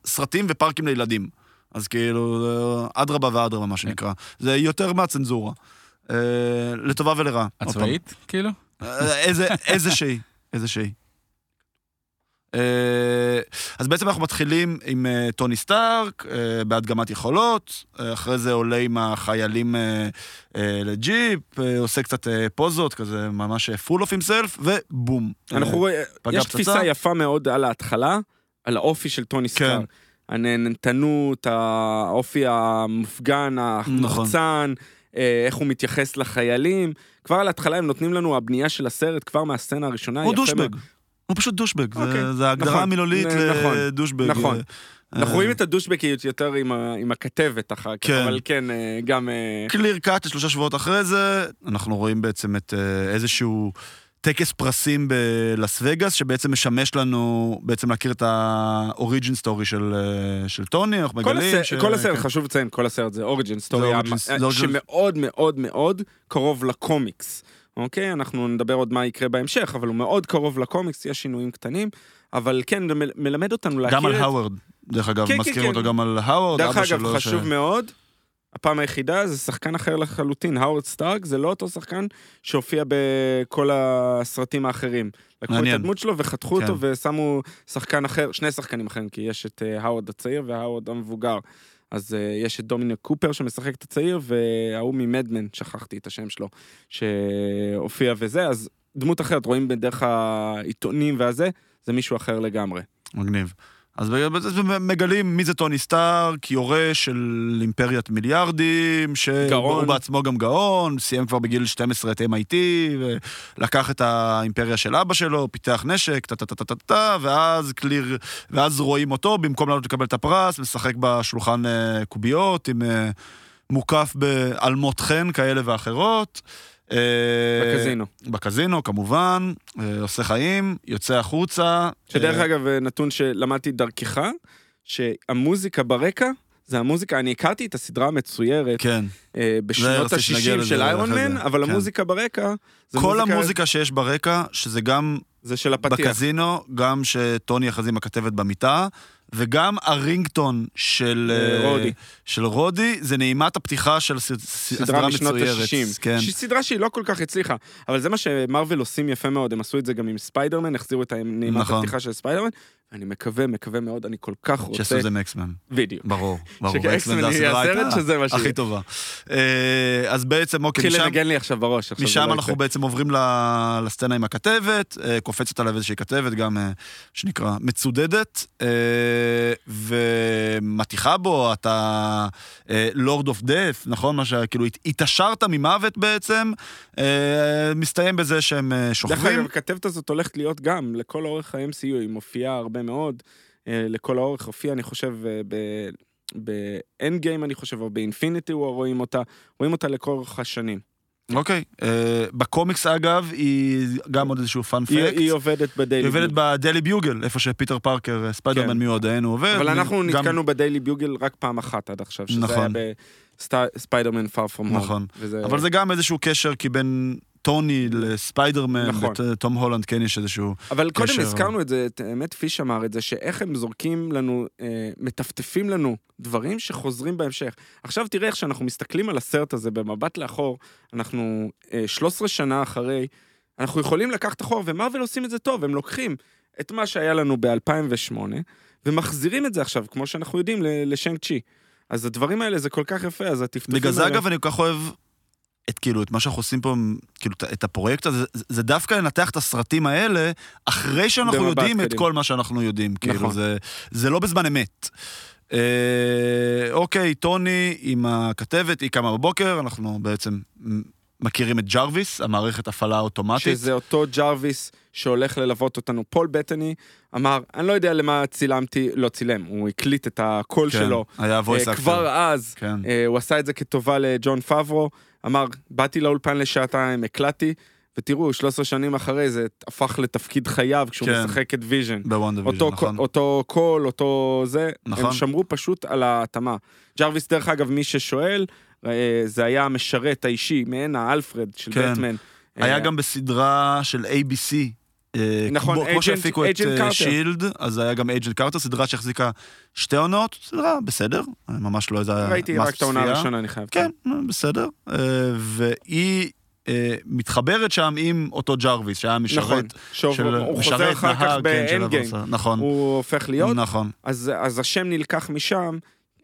סרטים ופארקים לילדים. אז כאילו, אה, אדרבה ואדרבה, מה שנקרא. זה יותר מהצנזורה. אה, לטובה ולרעה. הצבאית, כאילו? אה, איזה, איזה שהיא, איזה שהיא. אה, אז בעצם אנחנו מתחילים עם אה, טוני סטארק, אה, בהדגמת יכולות, אחרי זה עולה עם החיילים לג'יפ, עושה קצת פוזות, כזה ממש full of himself, ובום. אנחנו רואים, יש פצצה. תפיסה יפה מאוד על ההתחלה, על האופי של טוני כן. סטארק. הנהנתנות, האופי המופגן, המוחצן, אה, איך הוא מתייחס לחיילים. כבר על ההתחלה הם נותנים לנו, הבנייה של הסרט, כבר מהסצנה הראשונה, הוא douchebag. הוא פשוט douchebag, זה- אוקיי, זה ההגדרה נכון, המילולית נכון, ל douchebag. נכון. אה, אנחנו אה, רואים את הדושבגיות יותר עם ה- עם הכתבת אחר כך, כן. אבל כן, אה, גם... אה, clear cut שלושה שבועות אחרי זה, אנחנו רואים בעצם את אה, איזשהו טקס פרסים בלאס וגאס, שבעצם משמש לנו בעצם להכיר את ה origin story של, אה, של טוני, אנחנו מגלים הסרט, כל הסרט, כן. חשוב לציין, כל הסרט זה origin story, שמאוד מאוד מאוד קרוב לקומיקס. אוקיי? אנחנו נדבר עוד מה יקרה בהמשך, אבל הוא מאוד קרוב לקומיקס, יש שינויים קטנים, אבל כן, מל- מלמד אותנו להכיר גם על את... האוורד, דרך אגב, כן, כן, מזכירים כן. אותו גם על האוורד, דרך אבא אגב, שלו, חשוב ש- מאוד, הפעם היחידה זה שחקן אחר לחלוטין, האוורד סטארק, זה לא אותו שחקן שהופיע בכל הסרטים האחרים. לקחו מעניין. את הדמות שלו וחתכו כן. אותו ושמו שחקן אחר, שני שחקנים אחרים, כי יש את אה, האוורד הצעיר והאוורד המבוגר. אז אה, יש את דומיניק קופר שמשחק את הצעיר, וההוא ממד מן, שכחתי את השם שלו, שהופיע וזה, אז דמות אחרת, רואים בדרך העיתונים והזה, זה מישהו אחר לגמרי. מגניב. אז מגלים מי זה טוני סטארק, יורש של אימפריית מיליארדים. שהוא בעצמו גם גאון, סיים כבר בגיל 12 את MIT, ולקח את האימפריה של אבא שלו, פיתח נשק, טה-טה-טה-טה-טה, ואז קליר, ואז רואים אותו, במקום לעלות לקבל את הפרס, משחק בשולחן אה, קוביות, עם אה, מוקף באלמות חן כאלה ואחרות. אה, בקזינו. בקזינו, כמובן, אה, עושה חיים, יוצא החוצה. שדרך אה, אגב, נתון שלמדתי דרכך, שהמוזיקה ברקע, זה המוזיקה, אני הכרתי את הסדרה המצוירת כן. בשנות רציתי שנגיע ה-60 לזה של איירון מן, אבל כן. המוזיקה ברקע, זה כל מוזיקה- המוזיקה שיש ברקע, שזה גם זה של הפתיח. בקזינו, גם שטוני יחזים הכתבת במיטה, וגם הרינגטון של אה, רודי. של רודי, זה נעימת הפתיחה של סדרה. ה-60. כן. סדרה שהיא לא כל כך הצליחה, אבל זה מה שמרוויל עושים יפה מאוד, הם עשו את זה גם עם ספיידרמן, החזירו את נעימת נכון. הפתיחה של ספיידרמן, ואני מקווה, מקווה מאוד, אני כל כך רוצה... שעשו את זה מאקסמן. בדיוק. ברור, ברור. שכאקסמן אקסמן זה יהיה הסרט שזה מה שיהיה. הכי טובה. אה, אז בעצם, אוקיי, התחיל משם... לנגן לי עכשיו בראש. משם לא אנחנו. בעצם עוברים לסצנה עם הכתבת, אה, קופצת עליו איזושהי כתבת, גם אה, שנקרא מצודדת, ומטיחה בו, אתה lord of death, נכון? מה שכאילו הת- התעשרת ממוות בעצם, מסתיים בזה שהם אה, דרך שוכבים. אגב, הכתבת הזאת הולכת להיות גם לכל אורך ה-MCU, היא מופיעה הרבה מאוד, אה, לכל האורך, הופיעה, אני חושב, אה, ב- באנד גיים, אני חושב, או באינפיניטי רואים אותה, רואים אותה לכל אורך השנים. אוקיי. אה, בקומיקס, אגב, היא גם עוד איזשהו fun fact. היא, היא עובדת בדיילי היא עובדת בדיילי ביוגל, איפה שפיטר פארקר, ספיידרמן כן. מיועדנו עובד. אבל אנחנו גם- נתקלנו ב Daily Bugle רק פעם אחת עד עכשיו, שזה נכון. היה בספיידרמן far from home. נכון. וזה... אבל זה גם איזשהו קשר, כי בין טוני לספיידרמן, נכון. ותום הולנד כן יש איזשהו... אבל קודם קשר. הזכרנו את זה, את- האמת פיש אמר את זה, שאיך הם זורקים לנו, אה, מטפטפים לנו דברים שחוזרים בהמשך. עכשיו תראה איך שאנחנו מסתכלים על הסרט הזה במבט לאחור, אנחנו אה, 13 שנה אחרי, אנחנו יכולים לקחת אחורה, ומרוויל עושים את זה טוב, הם לוקחים את מה שהיה לנו ב-2008, ומחזירים את זה עכשיו, כמו שאנחנו יודעים, לשנק צ'י. אז הדברים האלה זה כל כך יפה, אז הטפטופים בגלל זה האלה- אגב אני כל כך אוהב את כאילו, את מה שאנחנו עושים פה, כאילו, את- הפרויקט הזה, זה- זה דווקא לנתח את הסרטים האלה, אחרי שאנחנו יודעים את. כל מה שאנחנו יודעים. כאילו, נכון. זה, זה לא בזמן אמת. אה, אוקיי, טוני עם הכתבת, היא קמה בבוקר, אנחנו בעצם מכירים את ג'רוויס, המערכת הפעלה האוטומטית. שזה אותו ג'רוויס שהולך ללוות אותנו. פול בטאני אמר, אני לא יודע למה צילם, לא צילם, הוא הקליט את הקול כן, שלו. היה voice אה, actor. כבר אז, כן. אה, הוא עשה את זה כטובה לג'ון פאברו, אמר, באתי לאולפן לשעתיים, הקלטתי, ותראו, 13 שנים אחרי זה הפך לתפקיד חייו כשהוא כן. משחק את ויז'ן. בוונדה ויז'ן, אותו, נכון. אותו קול, אותו זה, נכון. הם שמרו פשוט על ההתאמה. ג'רוויס, דרך אגב, מי ששואל, זה היה המשרת האישי, מעין האלפרד של כן. בטמן. היה אה, גם בסדרה של ABC. אה, נכון, כמו, כמו שהפיקו את. שילד, אז היה גם Agent Carter, סדרה שהחזיקה שתי עונות, סדרה בסדר, ממש לא איזה ראיתי רק את העונה. הראשונה, אני חייב. כן, בסדר. אה, והיא אה, מתחברת שם עם אותו ג'רוויס, שהיה משרת. נכון, שוב, של הוא חוזר משרת, אחר כך כן, באנד גיים. נכון, הוא הופך להיות, נכון. אז, אז השם נלקח משם,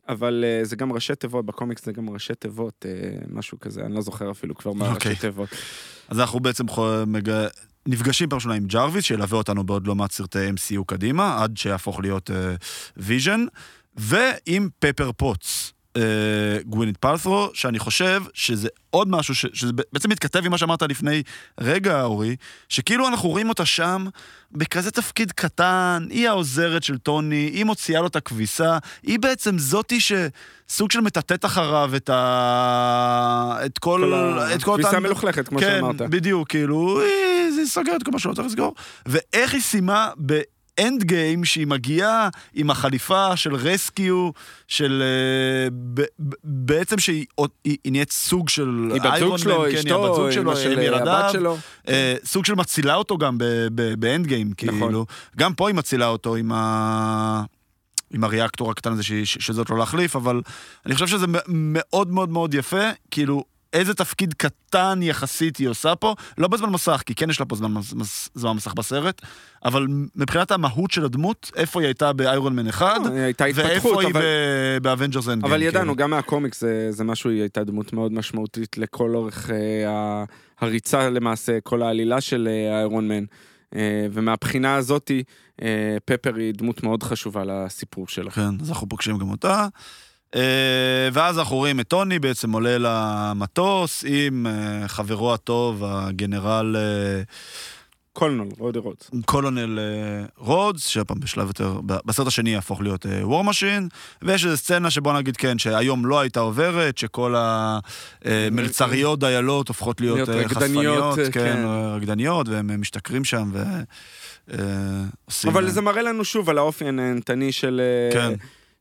אבל uh, זה גם ראשי תיבות, בקומיקס זה גם ראשי תיבות, uh, משהו כזה, אני לא זוכר אפילו כבר מה אוקיי. ראשי תיבות. אז אנחנו בעצם חו- מג... נפגשים פעם ראשונה עם ג'רוויס, שילווה אותנו בעוד לא מעט סרטי MCU קדימה, עד שיהפוך להיות ויז'ן, ועם פפר פוטס. אה, גווינית פלת'רו, שאני חושב שזה עוד משהו, ש, שזה בעצם מתכתב עם מה שאמרת לפני רגע, אורי, שכאילו אנחנו רואים אותה שם בכזה תפקיד קטן, היא העוזרת של טוני, היא מוציאה לו את הכביסה, היא בעצם זאתי שסוג של מטאטאת אחריו את ה... את כל... כל את כל כביסה אותן- מלוכלכת, כמו כן, שאמרת. בדיוק, כאילו, היא- זה סוגר את כל מה שלא צריך לסגור. ואיך היא סיימה באנד גיים שהיא מגיעה עם החליפה של רסקיו, של... אה, ב- ב- בעצם שהיא היא היא נהיית סוג של היא בת זוג איירון שלו, מן, כן, היא הבת זוג שלו, של הם אה, ילדיו. הבת שלו. אה, סוג של מצילה אותו גם באנד גיים, נכון. כאילו. גם פה היא מצילה אותו עם ה... עם הריאקטור הקטן הזה ש- ש- שזאת לא להחליף, אבל אני חושב שזה מאוד מאוד מאוד יפה, כאילו, איזה תפקיד קטן יחסית היא עושה פה, לא בזמן מסך, כי כן יש לה פה זמן, מס- זמן מסך בסרט, אבל מבחינת המהות של הדמות, איפה היא הייתה באיירון מן 1, אה, ואיפה היא באבנג'רס אנד אבל ידענו, גם מהקומיקס זה, זה משהו, היא הייתה דמות מאוד משמעותית לכל אורך אה, הריצה למעשה, כל העלילה של אה, איירון מן. אה, ומהבחינה הזאתי, אה, פפר היא דמות מאוד חשובה לסיפור שלה. כן, אז אנחנו פוגשים גם אותה. אה, ואז אנחנו רואים את טוני בעצם עולה למטוס עם אה, חברו הטוב, הגנרל אה, קולונל, רודי רודס. קולונל רודס, שפעם בשלב יותר, בסרט השני יהפוך להיות וור מאשין, ויש איזו סצנה שבוא נגיד כן, שהיום לא הייתה עוברת, שכל המלצריות דיילות הופכות להיות חשפניות, כן, כן. רקדניות, והם משתכרים שם ו... אה, עושים... אבל זה מראה לנו שוב על האופי הנהנתני של... כן.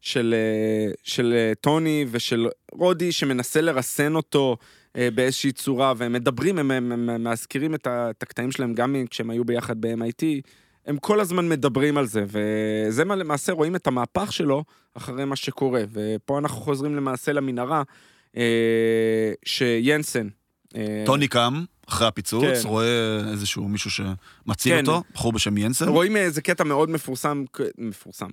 של, אה, של אה, טוני ושל רודי שמנסה לרסן אותו אה, באיזושהי צורה, והם מדברים, הם, הם, הם מזכירים את, ה- את הקטעים שלהם גם כשהם היו ביחד ב-MIT, הם כל הזמן מדברים על זה, וזה מה למעשה רואים את המהפך שלו אחרי מה שקורה, ופה אנחנו חוזרים למעשה למנהרה. אה, טוני קם, אחרי הפיצוץ, כן. רואה איזשהו מישהו שמציל כן. אותו, בחור בשם ינסן. רואים איזה קטע מאוד מפורסם, מפורסם,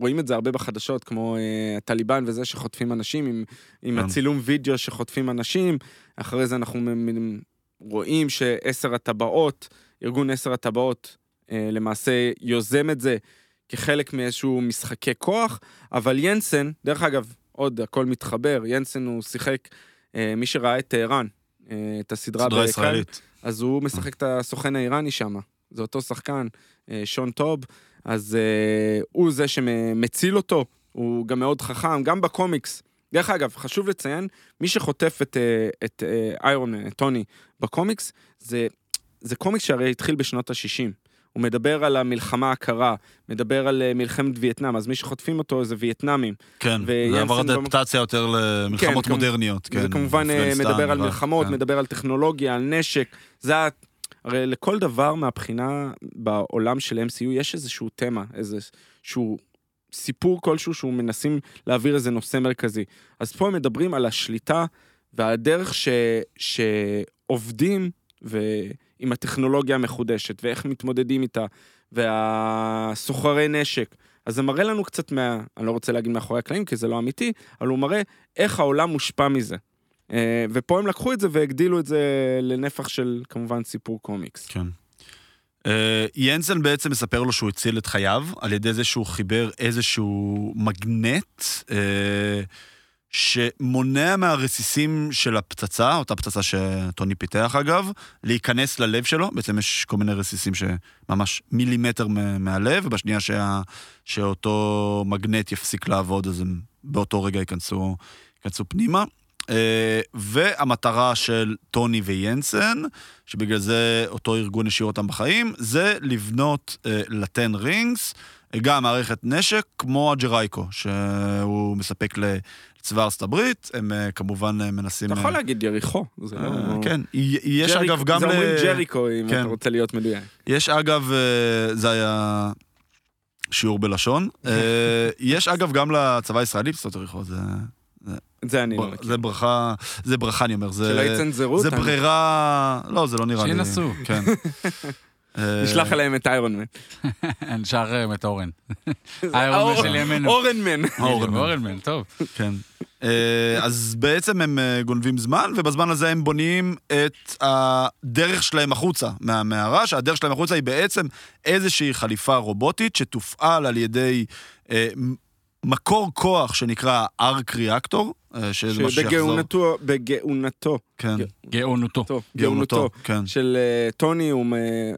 רואים את זה הרבה בחדשות, כמו אה, הטליבן וזה שחוטפים אנשים, עם, עם כן. הצילום וידאו שחוטפים אנשים, אחרי זה אנחנו רואים שעשר הטבעות, ארגון עשר הטבעות, אה, למעשה יוזם את זה כחלק מאיזשהו משחקי כוח, אבל ינסן, דרך אגב, עוד הכל מתחבר, ינסן הוא שיחק, אה, מי שראה את טהרן, אה, את הסדרה סדרה ישראלית. אז הוא משחק את הסוכן האיראני שם. זה אותו שחקן, אה, שון טוב, אז אה, הוא זה שמציל אותו, הוא גם מאוד חכם, גם בקומיקס. דרך אגב, חשוב לציין, מי שחוטף את, אה, את אה, איירון, טוני, בקומיקס, זה, זה קומיקס שהרי התחיל בשנות ה-60. הוא מדבר על המלחמה הקרה, מדבר על אה, מלחמת וייטנאם, אז מי שחוטפים אותו זה וייטנאמים. כן, זה עבר במ- אדפטציה יותר למלחמות כן, מודרניות. זה כן, כמובן אה, מדבר על מלחמות, כן. מדבר על טכנולוגיה, על נשק. זה ה... הרי לכל דבר מהבחינה בעולם של MCU יש איזשהו תמה, איזשהו סיפור כלשהו שהוא מנסים להעביר איזה נושא מרכזי. אז פה הם מדברים על השליטה והדרך ש... שעובדים ו... עם הטכנולוגיה המחודשת ואיך מתמודדים איתה, והסוחרי נשק. אז זה מראה לנו קצת מה... אני לא רוצה להגיד מאחורי הקלעים כי זה לא אמיתי, אבל הוא מראה איך העולם מושפע מזה. אה, ופה הם לקחו את זה והגדילו את זה לנפח של כמובן סיפור קומיקס. כן. אה, ינסן בעצם מספר לו שהוא הציל את חייו על ידי זה שהוא חיבר איזשהו מגנט אה, שמונע מהרסיסים של הפצצה, אותה פצצה שטוני פיתח אגב, להיכנס ללב שלו. בעצם יש כל מיני רסיסים שממש מילימטר מהלב, ובשנייה שה, שאותו מגנט יפסיק לעבוד, אז הם באותו רגע ייכנסו, ייכנסו פנימה. אה, והמטרה של טוני וינסן, שבגלל זה אותו ארגון השאיר אותם בחיים, זה לבנות אה, לטן רינגס, גם מערכת נשק כמו הג'רייקו, שהוא מספק לצבא ארצות הברית, הם אה, כמובן אה, מנסים... אתה יכול אה, להגיד יריחו. זה לא... כן, יש אגב גם... זה אומרים ג'ריקו, אם כן. אתה רוצה להיות מדויק. יש אגב, זה היה שיעור בלשון, יש אגב גם לצבא הישראלי פצצות יריחו, זה... זה אני לא מכיר. זה ברכה, זה ברכה אני אומר, זה... שלא יצנזרו זה אותנו. ברירה... לא, זה לא נראה לי... שינסו. כן. אה, נשלח אליהם את איירון מן. נשאר אה, את אורן. איירון מן של ימינו. אורן מן. אורן מן. טוב. כן. אה, אז בעצם הם גונבים זמן, ובזמן הזה הם בונים את הדרך שלהם החוצה מהמערה, שהדרך שלהם החוצה היא בעצם איזושהי חליפה רובוטית שתופעל על ידי מקור כוח שנקרא ארק ריאקטור, שזה משהו שיחזור. שבגאונתו, בגאונתו, כן, גאונותו. גאונותו, כן. של אה, טוני, הוא,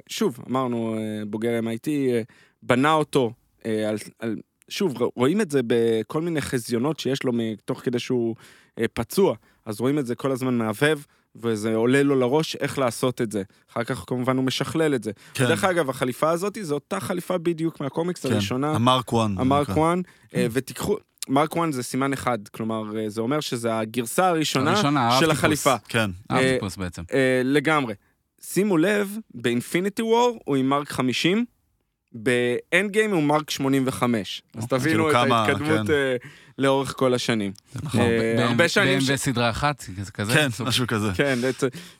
שוב, אמרנו, אה, בוגר MIT, אה, בנה אותו אה, על, על, שוב, רואים את זה בכל מיני חזיונות שיש לו תוך כדי שהוא אה, פצוע, אז רואים את זה כל הזמן מהבהב, וזה עולה לו לראש איך לעשות את זה. אחר כך כמובן הוא משכלל את זה. כן. דרך אגב, החליפה הזאת זו אותה חליפה בדיוק מהקומיקס כן. הראשונה. ה Mark One. ה Mark. One, אה, ותיקחו, Mark One זה סימן אחד, כלומר, אה, זה אומר שזה הגרסה הראשונה הראשונה, של האבטיפוס. החליפה. כן. האבטיפוס בעצם. אה, לגמרי. שימו לב, באינפיניטי וור הוא עם Mark 50, באנד גיים הוא Mark 85. אז אוקיי. תבינו את כאילו כמה, ההתקדמות כן. אה, לאורך כל השנים. נכון. אה, ב- הרבה שנים ש- סדרה אחת, כזה כזה. כן, סוג- משהו כזה. כן, זה-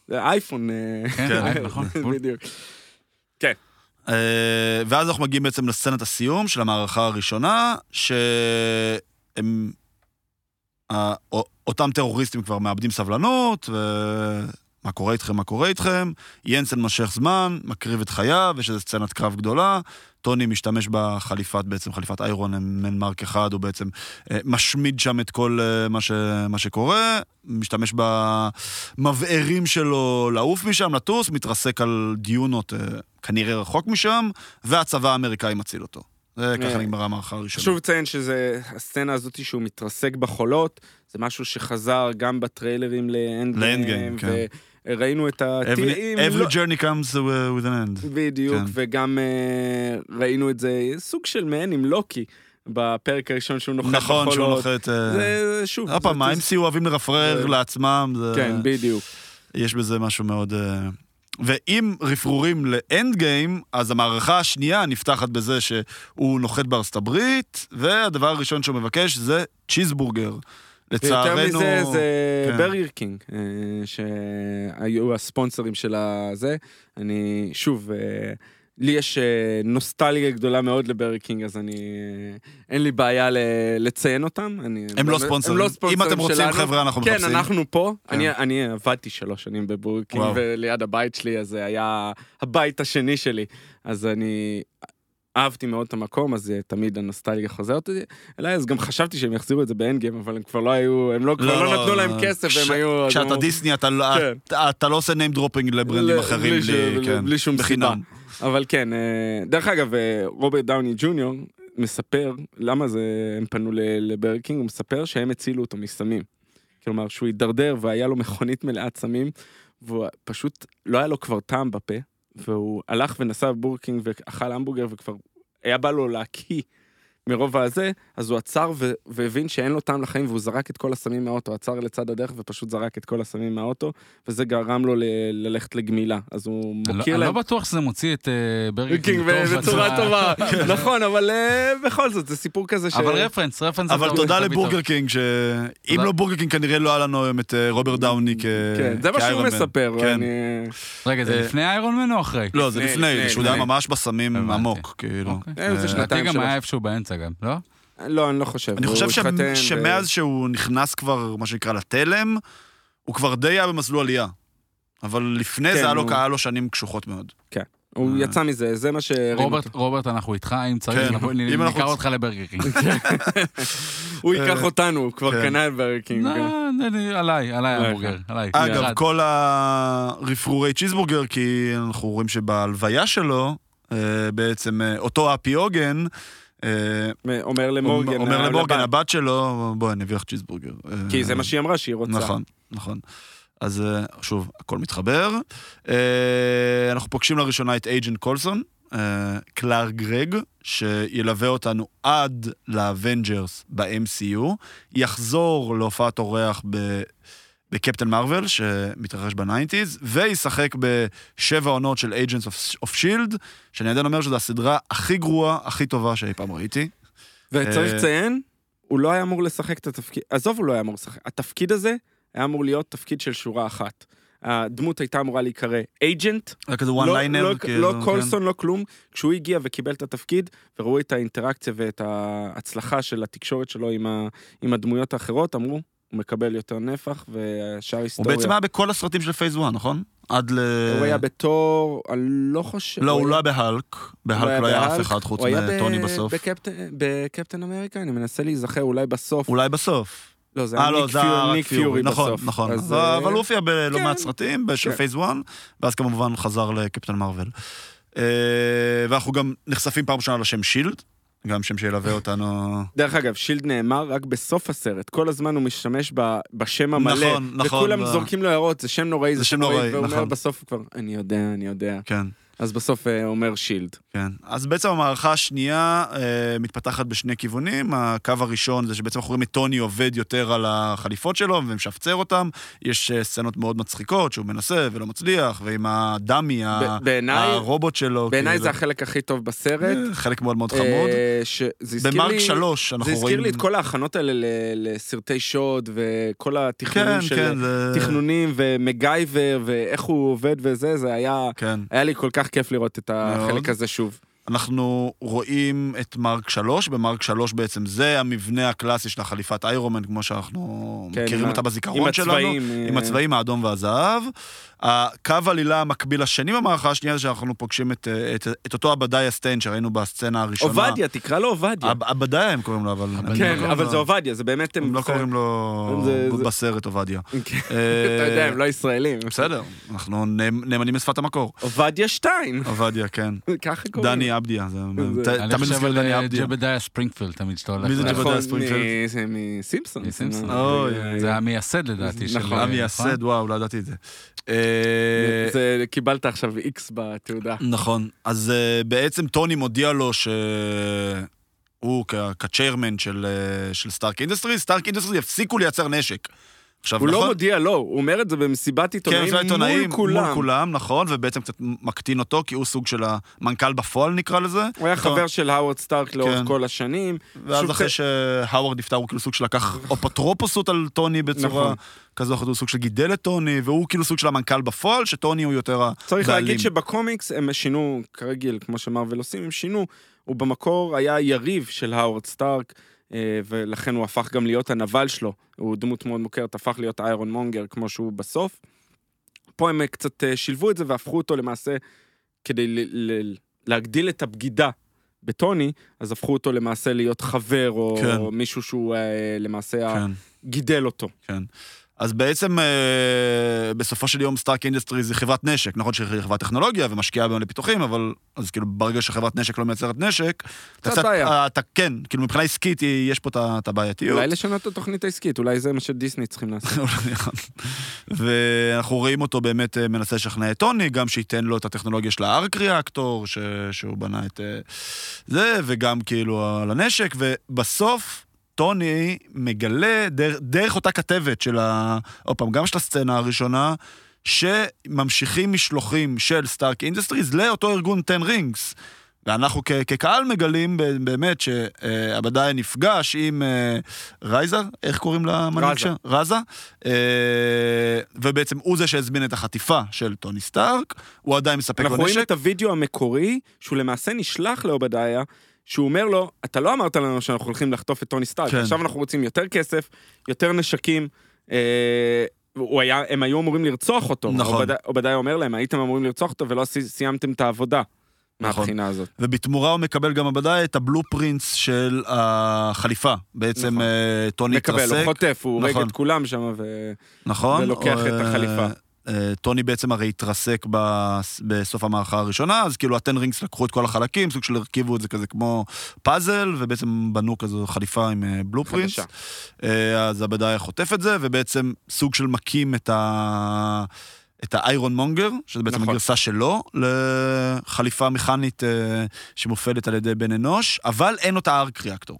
זה אייפון. אה, כן, כן. אה, נכון. בדיוק. אה, ואז אנחנו מגיעים בעצם לסצנת הסיום של המערכה הראשונה, שהם... ה- אותם טרוריסטים כבר מאבדים סבלנות, ומה קורה איתכם, מה קורה איתכם. ינסן מושך זמן, מקריב את חייו, יש איזו סצנת קרב גדולה. טוני משתמש בחליפת, בעצם חליפת איירון מן מרק אחד, הוא בעצם אה, משמיד שם את כל אה, מה, ש, מה שקורה, משתמש במבערים שלו לעוף משם, לטוס, מתרסק על דיונות אה, כנראה רחוק משם, והצבא האמריקאי מציל אותו. זה ככה אה, נגמרה המערכה הראשונה. חשוב לציין שזה, הסצנה הזאת שהוא מתרסק בחולות, זה משהו שחזר גם בטריילרים לאנד לאנד גיים, כן. וראינו את Every, הטיעים. every לא- journey comes with an end. בדיוק, כן. וגם אה, ראינו את זה, סוג של מעין עם לוקי, בפרק הראשון שהוא נוחת בחולות. נכון, שהוא נוחת... אה, זה שוב. עוד פעם, ה-MC אוהבים לרפרר לעצמם, זה... כן, בדיוק. יש בזה משהו מאוד... ואם רפרורים לאנד גיים, אז המערכה השנייה נפתחת בזה שהוא נוחת בארצות הברית, והדבר הראשון שהוא מבקש זה צ'יזבורגר. לצערנו... מזה זה כן. ברגר קינג, אה, שהיו הספונסרים של הזה. אני, שוב, אה, לי יש אה, נוסטלגיה גדולה מאוד לברגר קינג, אז אני... אה, אין לי בעיה ל- לציין אותם. אני- הם לא הם ספונסרים. אם ספונסרים אתם רוצים, שלנו. חבר'ה, אנחנו כן, מחפשים. אנחנו פה. כן. אני, אני עבדתי שלוש שנים בבורגר קינג, וואו. וליד הבית שלי, אז זה היה הבית השני שלי. אז אני אהבתי מאוד את המקום, אז אה, תמיד הנוסטלגיה חוזרת אליי, אז גם חשבתי שהם יחזירו את זה באנד גיים, אבל הם כבר לא היו, הם לא, כבר לא נתנו להם כסף, והם היו... כשאתה דיסני, אתה לא- כן. אתה- אתה לא עושה name dropping לברנדים ל- אחרים בלי כן, בלי שום בחינם. אבל כן, אה, דרך אגב, אה, רוברט דאוני ג'וניור מספר, למה זה, הם פנו לברקינג, הוא מספר שהם הצילו אותו מסמים. כלומר, שהוא הידרדר והיה לו מכונית מלאת סמים, והוא פשוט, לא היה לו כבר טעם בפה, והוא הלך ונסע בבורקינג ואכל המבורגר וכבר היה בא לו להקיא מרוב הזה, אז הוא עצר ו- והבין שאין לו טעם לחיים והוא זרק את כל הסמים מהאוטו, עצר לצד הדרך ופשוט זרק את כל הסמים מהאוטו, וזה גרם לו ל- ללכת לגמילה. אז הוא לא- מוקיר אני לא להם. בטוח שזה מוציא את אה, ברגר קינג טוב בצורה טובה, נכון, אבל אה, בכל זאת, זה סיפור כזה ש... אבל רפרנס, רפרנס. אבל תודה לבורגר. קינג, שאם. לא בורגר קינג כנראה לא היה לנו היום את אה, רוברט דאוני כ- כן, זה מה שהוא כאיירון. מספר, כן. רגע, זה לפני איירון מן או אחרי? לא, זה לפני, שהוא היה. ממש בסמים. עמוק, כאילו. אוקיי. זה שנתיים. שלוש. גם, לא? לא, אני לא חושב. אני חושב ש- התחתן ו- שמאז שהוא נכנס כבר, מה שנקרא, לתלם, הוא כבר די היה במסלול עלייה. אבל לפני כן, זה היה לו הוא- היה לו שנים קשוחות מאוד. הוא אה. יצא מזה, זה מה שהרים רוברט, אותו. רוברט, אנחנו איתך, אם צריך, כן. ניקח אנחנו- אותך לברגר קינג. הוא ייקח אה, אותנו, הוא כבר כן. קנה את ברקינג. לא, אני- עליי, עליי עליך. המבורגר, עליי. אגב. כל הרפרורי צ'יזבורגר, כי אנחנו רואים שבהלוויה שלו, אה, בעצם אותו אפי הוגן, אה, אומר למורגן, אומר ה- למורגן, הבת שלו, בואי, אני אביא לך צ'יזבורגר. אה, כי זה מה שהיא אמרה שהיא רוצה. נכון, נכון. אז אה, שוב, הכל מתחבר. אה, אנחנו פוגשים לראשונה את אייג'נט קולסון, אה, קלארק גרג, שילווה אותנו עד לאבנג'רס ב-MCU, יחזור להופעת אורח ב... בקפטן מרוויל, שמתרחש ב nineties, וישחק בשבע עונות של Agents of, of Shield, שאני עדיין אומר שזו הסדרה הכי גרועה, הכי טובה שאי פעם ראיתי. וצריך אה, לציין, הוא לא היה אמור לשחק את התפקיד, עזוב, הוא לא היה אמור לשחק. התפקיד הזה היה אמור להיות תפקיד של שורה אחת. הדמות הייתה אמורה להיקרא אייג'נט, היה כזה לא, one liner, לא, כאילו, לא כן. קולסון, לא כלום. כשהוא הגיע וקיבל את התפקיד, וראו את האינטראקציה ואת ההצלחה של התקשורת שלו עם, ה, עם הדמויות האחרות, אמרו, הוא מקבל יותר נפח, והשאר הוא היסטוריה. בעצם היה בכל הסרטים של phase 1, נכון? עד ל... הוא היה בתור, אני לא חושב... לא, הוא לא היה- היה בהלק. בהלק לא היה אף אחד חוץ הוא היה מטוני בסוף. בקפטן- בקפטן אמריקה, אני מנסה להיזכר, אולי בסוף. אולי בסוף. לא, זה אה, היה לא, ניק זה היה פיורי, רק ניק פיורי נכון, בסוף. נכון. אז, אבל אה, הוא הופיע בלא מעט סרטים של כן. Phase 1, ואז כמובן חזר לקפטן מרוויל. אה, ואנחנו גם נחשפים פעם ראשונה לשם שילד, גם שם שילווה אותנו. דרך אגב, שילד נאמר רק בסוף הסרט. כל הזמן הוא משתמש ב- בשם המלא. נכון, נכון, וכולם ו- זורקים לו הערות, זה שם נוראי, זה שם נוראי, והוא אומר נכון. בסוף כבר, אני יודע, אני יודע. כן. אז בסוף אה, אומר שילד. כן. אז בעצם המערכה השנייה אה, מתפתחת בשני כיוונים. הקו הראשון זה שבעצם אנחנו רואים את טוני עובד יותר על החליפות שלו ומשפצר אותם. יש אה, סצנות מאוד מצחיקות שהוא מנסה ולא מצליח, ועם הדמי, ה- הרובוט שלו. בעיניי כאילו, זה החלק הכי טוב בסרט. חלק מאוד מאוד חמוד. במרק שלוש אנחנו זה רואים... הזכיר לי את כל ההכנות האלה לסרטי שוד וכל התכנונים כן, של... כן, זה... תכנונים ומגייבר ואיך הוא עובד וזה, זה היה... כן. היה לי כל כך כיף לראות את החלק הזה שוב. אנחנו רואים את מרק 3, במרק 3 בעצם זה המבנה הקלאסי של החליפת איירומן, כמו שאנחנו כן, מכירים עם אותה בזיכרון עם שלנו. הצבעים. עם אה, הצבעים האדום והזהב. הקו עלילה המקביל השני במערכה השנייה זה שאנחנו פוגשים את, את, את אותו עבדיה סטיין שראינו בסצנה הראשונה. עובדיה, תקרא לו עובדיה. עב- עבדיה הם קוראים לו, אבל... לא כן, אבל לו- זה עובדיה, זה באמת... הם לא קוראים לו זה- זה- בסרט עובדיה. כן, אה, אתה יודע, הם לא ישראלים. בסדר, אנחנו נאמ- נאמנים לשפת המקור. עובדיה שטיין, עובדיה, כן. ככה קוראים. דני עבדיה, זה... זה- ת- אני תמיד חושב מזכיר על דני אה, עבדיה. ג'בדיה ספרינגפילד, תמיד שאתה הולך... מי זה ג'בדיה? נכון, ספרינגפילד? מ- זה מסימפסון. מסימפסון. אוי, זה המייסד לדעתי. נכון. המייסד, וואו, לא ידעתי את זה. אה, זה קיבלת עכשיו X בתעודה. נכון. אז uh, בעצם טוני מודיע לו שהוא כ chairman של, uh, של Stark Industry, Stark Industry יפסיקו לייצר נשק. עכשיו, הוא נכון? לא מודיע לו, הוא אומר את זה במסיבת כן, עיתונאים זה העיתונאים מול כולם. מול כולם, נכון, ובעצם קצת מקטין אותו, כי הוא סוג של המנכ"ל בפועל נקרא לזה. הוא היה חבר של האוורד סטארק לאורך כן. כל השנים. ואז אחרי שהאוורד נפטר, הוא כאילו סוג של לקח אפוטרופוסות על טוני בצורה נכון. כזו או אחרת, הוא סוג של גידל את טוני, והוא כאילו סוג של המנכ"ל בפועל, שטוני הוא יותר הבעלים. צריך להגיד שבקומיקס הם שינו, כרגיל, כמו שמרוויל עושים, הם שינו. הוא במקור היה יריב של האוורד סטארק, ולכן הוא הפך גם להיות הנבל שלו. הוא דמות מאוד מוכרת, הפך להיות איירון מונגר כמו שהוא בסוף. פה הם אה, קצת אה, שילבו את זה והפכו אותו למעשה, כדי להגדיל את הבגידה בטוני, אז הפכו אותו למעשה להיות חבר, או כן. מישהו שהוא אה, למעשה כן. גידל אותו. כן. אז בעצם אה, בסופו של יום Stark Industries היא חברת נשק, נכון שהיא חברת טכנולוגיה ומשקיעה במלא פיתוחים, אבל אז כאילו ברגע שחברת נשק לא מייצרת נשק, אתה קצת בעיה. אה, אתה כן, כאילו מבחינה עסקית יש פה את הבעייתיות. אולי לשנות את התוכנית העסקית, אולי זה מה שדיסני צריכים לעשות. נכון. ואנחנו רואים אותו באמת אה, מנסה לשכנע את טוני, גם שייתן לו את הטכנולוגיה של ה arc reactor, ש... שהוא בנה את אה, זה, וגם כאילו על הנשק, ובסוף טוני מגלה דרך, דרך אותה כתבת של ה... עוד פעם, גם של הסצנה הראשונה, שממשיכים משלוחים של Stark Industries לאותו ארגון 10 Rings. ואנחנו כ- כקהל מגלים באמת שעבדאי נפגש עם אה, רייזר, איך קוראים למנהיג. שם? רזה. אה, ובעצם הוא זה שהזמין את החטיפה של טוני סטארק, הוא עדיין מספק אנחנו לו רואים נשק. את הוידאו המקורי, שהוא למעשה נשלח לעובדיה, שהוא אומר לו, אתה לא אמרת לנו שאנחנו הולכים לחטוף את טוני סטארק, כן. עכשיו אנחנו רוצים יותר כסף, יותר נשקים. אה, הוא היה, הם היו אמורים לרצוח אותו. נכון. עובדיה- עובדיה אומר להם, הייתם אמורים לרצוח אותו ולא סי- סיימתם את העבודה. נכון. מהבחינה הזאת. ובתמורה הוא מקבל גם עבדאי את הבלופרינטס של החליפה. בעצם נכון. אה, טוני מקבל, הוא התרסק. חוטף, הוא הורג נכון. את כולם שם, ו... נכון. ולוקח את אה, החליפה. אה, טוני בעצם הרי התרסק בס- בסוף המערכה הראשונה, אז כאילו הטן רינגס לקחו את כל החלקים, סוג של הרכיבו את זה כזה כמו פאזל, ובעצם בנו כזו חליפה עם אה, בלופרינטס. חדשה. אה, אז הבדאי חוטף את זה, ובעצם סוג של מקים את ה... את האיירון מונגר, שזה בעצם נכון. הגרסה שלו, לחליפה מכנית אה, שמופעלת על ידי בן אנוש, אבל אין אותה arc reactor.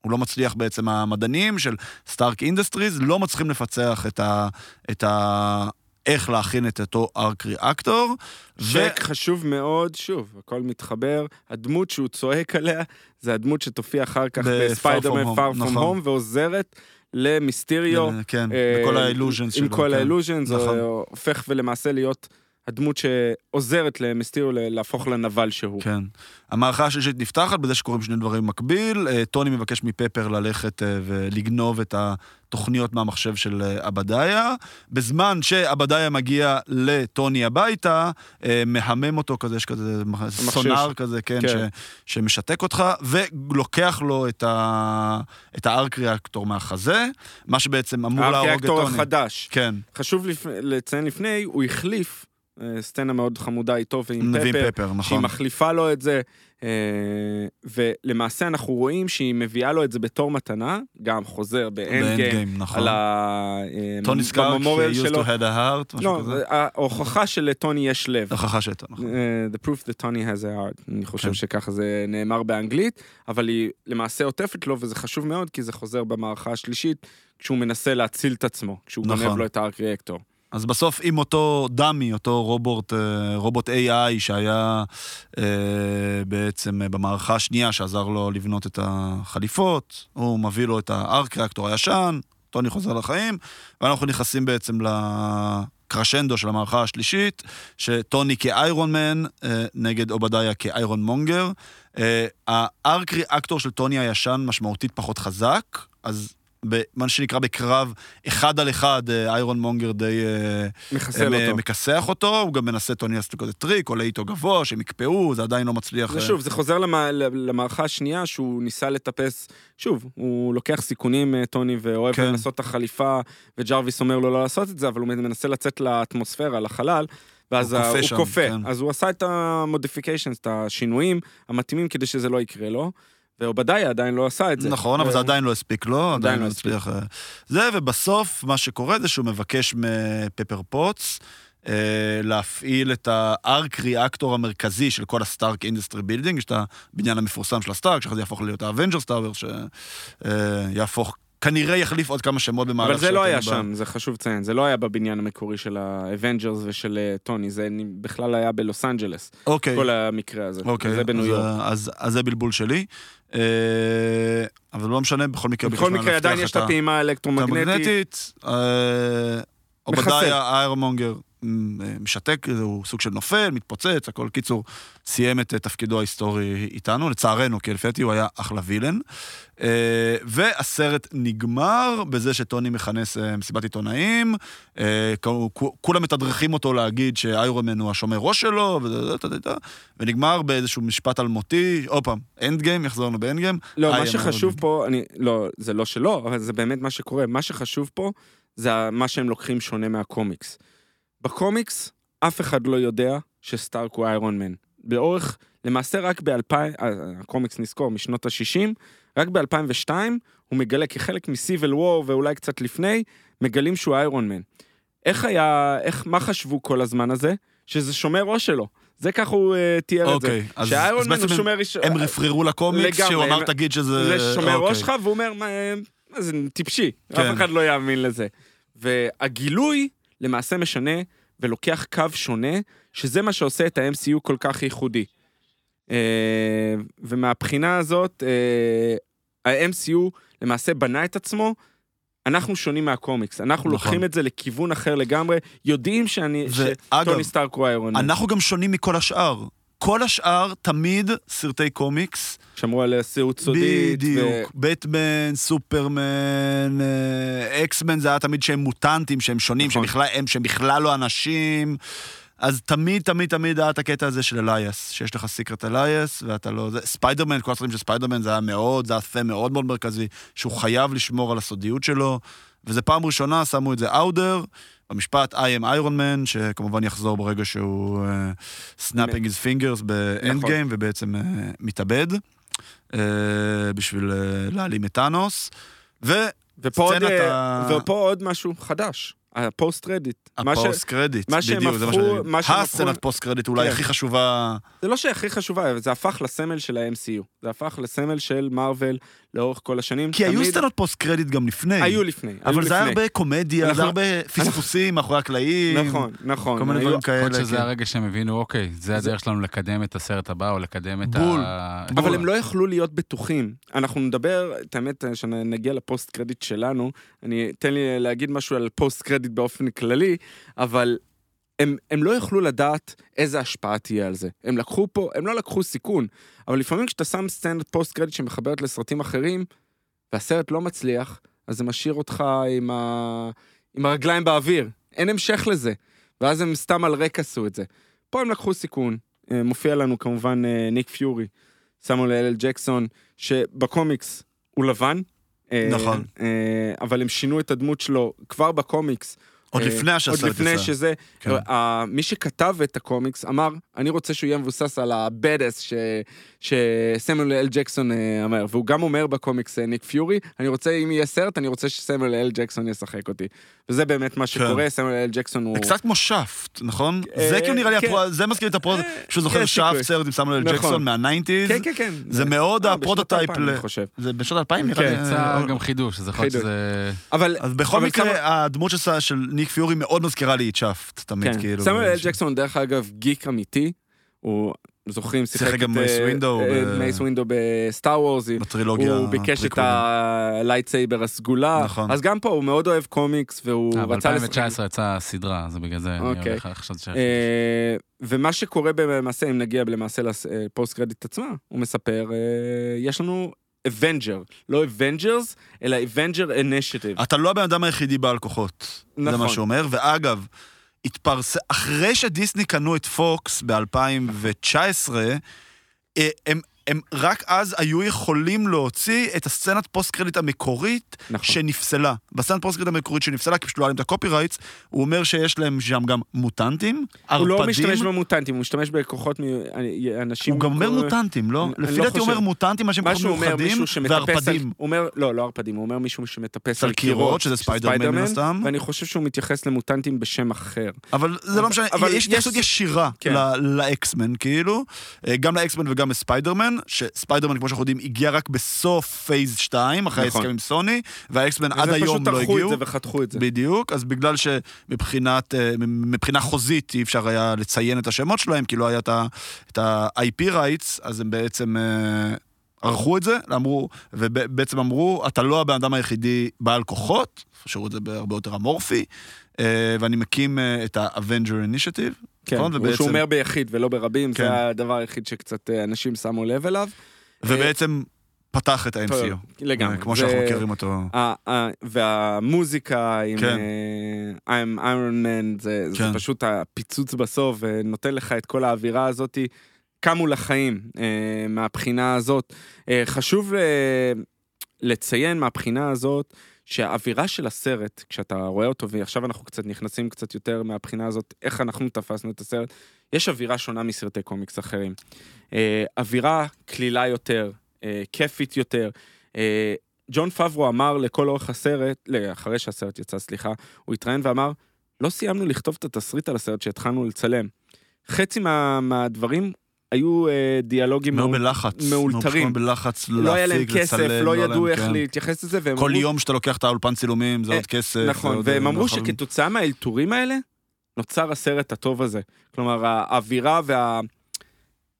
הוא לא מצליח בעצם, המדענים של Stark Industries לא מצליחים לפצח את ה... את ה... איך להכין את אותו ארק ריאקטור. שק חשוב מאוד, שוב, הכל מתחבר, הדמות שהוא צועק עליה, זה הדמות שתופיע אחר כך בספיידרמן Far From Home, ועוזרת למיסטריו. כן, אה, בכל האילוז'נס שלו. עם כל כן. האילוז'נס, נכון. זה הופך ולמעשה להיות הדמות שעוזרת למיסטריו ל- להפוך לנבל שהוא. כן. המערכה השלישית נפתחת בזה שקורים שני דברים במקביל. אה, טוני מבקש מפפר ללכת אה, ולגנוב את התוכניות מהמחשב של אה, עבדיה. בזמן שעבדיה מגיע לטוני הביתה, אה, מהמם אותו כזה, יש כזה מח- סונאר כזה, כן, כן. ש, שמשתק אותך, ולוקח לו את, ה, את הארק ריאקטור מהחזה, מה שבעצם אמור להרוג את טוני. החדש. כן, חשוב לפ- לציין לפני, הוא החליף אה, סצנה מאוד חמודה איתו ועם פפר. פפר, שהיא נכון. מחליפה לו את זה, אה, ולמעשה אנחנו רואים שהיא מביאה לו את זה בתור מתנה, גם חוזר באנד גיים, באנד נכון. על ה... אה, טוני סקארק, he used שלו. to had a heart, משהו לא, כזה. ההוכחה שלטוני יש לב. הוכחה שאתה, נכון. אה, The proof that Tony has a heart, אני חושב כן. שככה זה נאמר באנגלית, אבל היא למעשה עוטפת לו, וזה חשוב מאוד, כי זה חוזר במערכה השלישית, כשהוא מנסה להציל את עצמו, כשהוא נכון. גונב לו את הארק ריאקטור. אז בסוף עם אותו דמי, אותו רובוט, אה, רובוט AI שהיה אה, בעצם אה, במערכה השנייה שעזר לו לבנות את החליפות, הוא מביא לו את הארק ריאקטור הישן, טוני חוזר לחיים, ואנחנו נכנסים בעצם לקרשנדו של המערכה השלישית, שטוני כאיירון מן נגד עובדיה כאיירון מונגר. ה arc reactor של טוני הישן משמעותית פחות חזק, אז במה שנקרא בקרב אחד על אחד, אה, איירון מונגר די... אה, מחסל אה, אותו. מכסח אותו, הוא גם מנסה טוני לעשות כזה טריק, עולה איתו גבוה, שהם יקפאו, זה עדיין לא מצליח. זה אה, שוב, זה חוזר למע... למערכה השנייה שהוא ניסה לטפס, שוב, הוא לוקח סיכונים, אה, טוני, ואוהב כן. לנסות את החליפה, וג'רוויס אומר לו לא לעשות את זה, אבל הוא מנסה לצאת לאטמוספירה, לחלל, ואז הוא קופא. כן. אז הוא עשה את ה modifications, את השינויים המתאימים כדי שזה לא יקרה לו, ועובדיה עדיין לא עשה את זה. נכון, אבל זה עדיין לא הספיק לו, עדיין לא לא הצליח. אה, זה, ובסוף מה שקורה זה שהוא מבקש מפפר פוטס אה, להפעיל את ה arc reactor המרכזי של כל ה Stark Industry building, יש את הבניין המפורסם של הסטארק, שאחרי זה יהפוך להיות ה Avengers Tower, שיהפוך, כנראה יחליף עוד כמה שמות במהלך אבל זה לא היה. שם, זה חשוב לציין, זה לא היה בבניין המקורי של האבנג'רס ושל אה, טוני, זה בכלל היה בלוס אנג'לס, אוקיי. כל המקרה הזה. אוקיי, זה בניו יורק. אז, אז זה בלבול שלי. אה, אבל לא משנה, בכל מקרה... בכל מקרה עדיין יש את הפעימה האלקטרומגנטית. עובדיה איירון מונגר מ, אה, משתק, הוא סוג של נופל, מתפוצץ, בקיצור, סיים את אה, תפקידו ההיסטורי איתנו, לצערנו, כי לפי דעתי הוא היה אחלה villain. אה, והסרט נגמר בזה שטוני מכנס מסיבת עיתונאים, כולם מתדרכים אותו להגיד שאיירומן הוא השומר ראש שלו, ונגמר באיזשהו משפט אלמותי, עוד פעם, Endgame, יחזור לנו ב Endgame. לא, מה שחשוב. פה, אני, לא, זה לא שלא, אבל זה באמת מה שקורה. מה שחשוב פה, זה מה שהם לוקחים שונה מהקומיקס. בקומיקס, אף אחד לא יודע שסטארק הוא איירון מן. באורך, למעשה רק ב-2000, הקומיקס נזכור, משנות ה-60, רק ב-2002 הוא מגלה כחלק מסיביל וור ואולי קצת לפני, מגלים שהוא איירון מן. איך היה, איך, מה חשבו כל הזמן הזה? שזה שומר ראש שלו. זה ככה הוא uh, תיאר את זה. אוקיי, אז שאיירון מן הוא הם- שומר ראש... הם רפררו לקומיקס, לגמרי, שהוא אמר תגיד שזה... זה שומר אוקיי. ראש שלך, והוא אומר, מה, מה זה טיפשי, כן. אף אחד לא יאמין לזה. והגילוי למעשה משנה ולוקח קו שונה, שזה מה שעושה את ה-MCU כל כך ייחודי. אה, ומהבחינה הזאת, אה, ה-MCU למעשה בנה את עצמו, אנחנו שונים מהקומיקס, אנחנו נכון. לוקחים את זה לכיוון אחר לגמרי, יודעים שאני, ואגב, שטוני סטארק הוא איירון, מן. אנחנו גם שונים מכל השאר. כל השאר תמיד סרטי קומיקס. שמרו על סיוט סודית, ו- בדיוק. בטמן, סופרמן, אה, אקסמן זה היה תמיד שהם מוטנטים, שהם שונים, נכון. שהם בכלל, הם, שהם בכלל לא אנשים. אז תמיד, תמיד, תמיד היה את הקטע הזה של alias, שיש לך secret alias, ואתה לא... זה, ספיידרמן, כל הסרטים של ספיידרמן זה היה מאוד, זה היה theme מאוד מאוד מרכזי, שהוא חייב לשמור על הסודיות שלו, וזה פעם ראשונה, שמו את זה out there, במשפט I am Iron Man, שכמובן יחזור ברגע שהוא uh, snapping his fingers ב Endgame נכון., ובעצם uh, מתאבד, uh, בשביל uh, להעלים את טאנוס. ו... ופה עוד, ה- ופה עוד משהו חדש, ה post-credit. מה ש- ה post-credit, בדיוק, זה שאני- מה שהם הסצנת post-credit אולי כן. הכי חשובה. זה לא שהכי חשובה, זה הפך לסמל של ה-MCU. זה הפך לסמל של מארוול לאורך כל השנים. כי היו תמיד- סצנות post-credit גם לפני. היו לפני, היו אבל זה היה לפני. הרבה קומדיה, זה אנחנו- הרבה פספוסים מאחורי הקלעים. נכון, נכון. כל מיני היו- דברים יכול להיות כאלה. שזה כן. הרגע שהם הבינו, אוקיי, זה הדרך שלנו לקדם את הסרט הבא, או לקדם את בול. ה... אבל הם לא יכלו להיות בטוחים. אנחנו נדבר, את האמת, כשנגיע ל post-credit שלנו, אני, תן לי להגיד משהו על post credit באופן כללי, אבל הם, הם לא יכלו לדעת איזה השפעה תהיה על זה. הם לקחו פה, הם לא לקחו סיכון, אבל לפעמים כשאתה שם סצנת post credit שמחברת לסרטים אחרים, והסרט לא מצליח, אז זה משאיר אותך עם, ה... עם הרגליים באוויר. אין המשך לזה. ואז הם סתם על ריק עשו את זה. פה הם לקחו סיכון. אה, מופיע לנו כמובן אה, ניק פיורי, סמואל אל ג'קסון, שבקומיקס הוא לבן. אה, נכון. אבל הם שינו את הדמות שלו כבר בקומיקס. עוד אה, לפני שהסרט עוד לפני יצא. שזה, כן. מי שכתב את הקומיקס אמר, אני רוצה שהוא יהיה מבוסס על הבדס ש- שסמואל אל ג'קסון אה, אומר, והוא גם אומר בקומיקס אה, ניק פיורי, אני רוצה, אם יהיה סרט, אני רוצה שסמואל אל ג'קסון ישחק אותי. וזה באמת מה שקורה, סמואל אל ג'קסון הוא... זה קצת כמו שפט, נכון? אה, זה כאילו נראה לי, כן. הפרו- זה מזכיר את הפרו... אה, פשוט זוכר סיכוי. שאפט סרט עם סמואל נכון. ג'קסון מה nineties. כן, כן, כן. זה מאוד אה, ה prototype בשנות 2000, ל- אני חושב. זה בשנות 2000 נראה כן, לי. יצא אה, גם חידוש, אז יכול להיות. שזה... אבל... אז בכל מקרה, הדמות של- של ניק פיורי מאוד מזכירה לי את שאפט, תמיד כן, כאילו. סמואל אל ג'קסון, דרך אגב, גיק אמיתי. הוא, זוכרים, שיחק גם מייס אה, ווינדו אה, מייס ווינדו בסטאר וורס. בטרילוגיה. הוא ביקש את. ה lightsaber הסגולה. נכון. אז גם פה הוא מאוד אוהב קומיקס, והוא אה, רצה לשחק. ב-2019 יצאה סדרה, זה בגלל זה אני אוקיי. הולך, חשבתי ש... אה, ומה שקורה למעשה, אם נגיע למעשה ל post credit עצמה, הוא מספר, אה, יש לנו Avenger, לא Avengers, אלא Avenger Initiative. אתה לא הבן אדם היחידי בעל כוחות. זה נכון. מה שהוא אומר. ואגב, התפרס... אחרי שדיסני קנו את פוקס ב-2019, אה, הם, הם רק אז היו יכולים להוציא את הסצנת post credit המקורית נכון. שנפסלה. בסצנת post credit המקורית שנפסלה, כי פשוט לא היה להם את ה copyrights, הוא אומר שיש להם שם גם מוטנטים, ערפדים. הוא לא משתמש במוטנטים, הוא משתמש בכוחות מאנשים... הוא גם אומר מוטנטים, לא? לפי לא דעתי הוא אומר. מוטנטים, אנשים כוחות מיוחדים, על... וערפדים. הוא אומר, לא, לא ערפדים, הוא אומר מישהו שמטפס על על קירות. שזה ספיידרמן מן הסתם. ואני חושב שהוא מתייחס למוטנטים בשם אחר. אבל זה לא משנה, יש התייחסות ישירה כן. לאקסמן, כאילו. אה, גם לאקסמן וגם לספיידרמן, שספיידרמן, כמו שאנחנו יודעים, הגיע רק בסוף phase 2, אחרי נכון. ההסכם עם סוני, והאקסמן עד היום פשוט לא טרחו את הגיעו. זה וחתכו את זה. בדיוק, אז בגלל שמבחינת אה, חוזית אי אפשר היה לציין את השמות שלהם, כי לא היה את את ה-IP rights, אז הם בעצם אה, ערכו את זה, אמרו, ובעצם אמרו, אתה לא הבן אדם היחידי בעל כוחות, שירו את זה בהרבה יותר אמורפי, אה, ואני מקים את ה-Avenger Initiative, כן, נכון? הוא ובעצם- שהוא אומר ביחיד ולא ברבים, כן. זה הדבר היחיד שקצת אה, אנשים שמו לב אליו. ובעצם פתח את ה-MCU. לגמרי. כמו זה- שאנחנו מכירים אותו. והמוזיקה עם כן. אה, I'm Iron Man, זה, זה כן. פשוט הפיצוץ בסוף, ונותן לך את כל האווירה הזאת, קמו לחיים אה, מהבחינה הזאת. אה, חשוב אה, לציין מהבחינה הזאת שהאווירה של הסרט, כשאתה רואה אותו, ועכשיו אנחנו קצת נכנסים קצת יותר מהבחינה הזאת, איך אנחנו תפסנו את הסרט, יש אווירה שונה מסרטי קומיקס אחרים. אה, אווירה קלילה יותר, אה, כיפית יותר. אה, ג'ון פברו אמר לכל אורך הסרט, אחרי שהסרט יצא, סליחה, הוא התראיין ואמר, לא סיימנו לכתוב את התסריט על הסרט שהתחלנו לצלם. חצי מה, מהדברים היו אה, דיאלוגים מאוד מאול- בלחץ. מאולתרים. בלחץ לא היה להם כסף, לצלם, לא היה ידעו איך כן. להתייחס לזה, כל אמרו, יום שאתה לוקח את האולפן צילומים, זה אה, עוד כסף. נכון, והם אה, אמרו לא חייבים- שכתוצאה מהאלתורים האלה, נוצר הסרט הטוב הזה. כלומר, האווירה וה...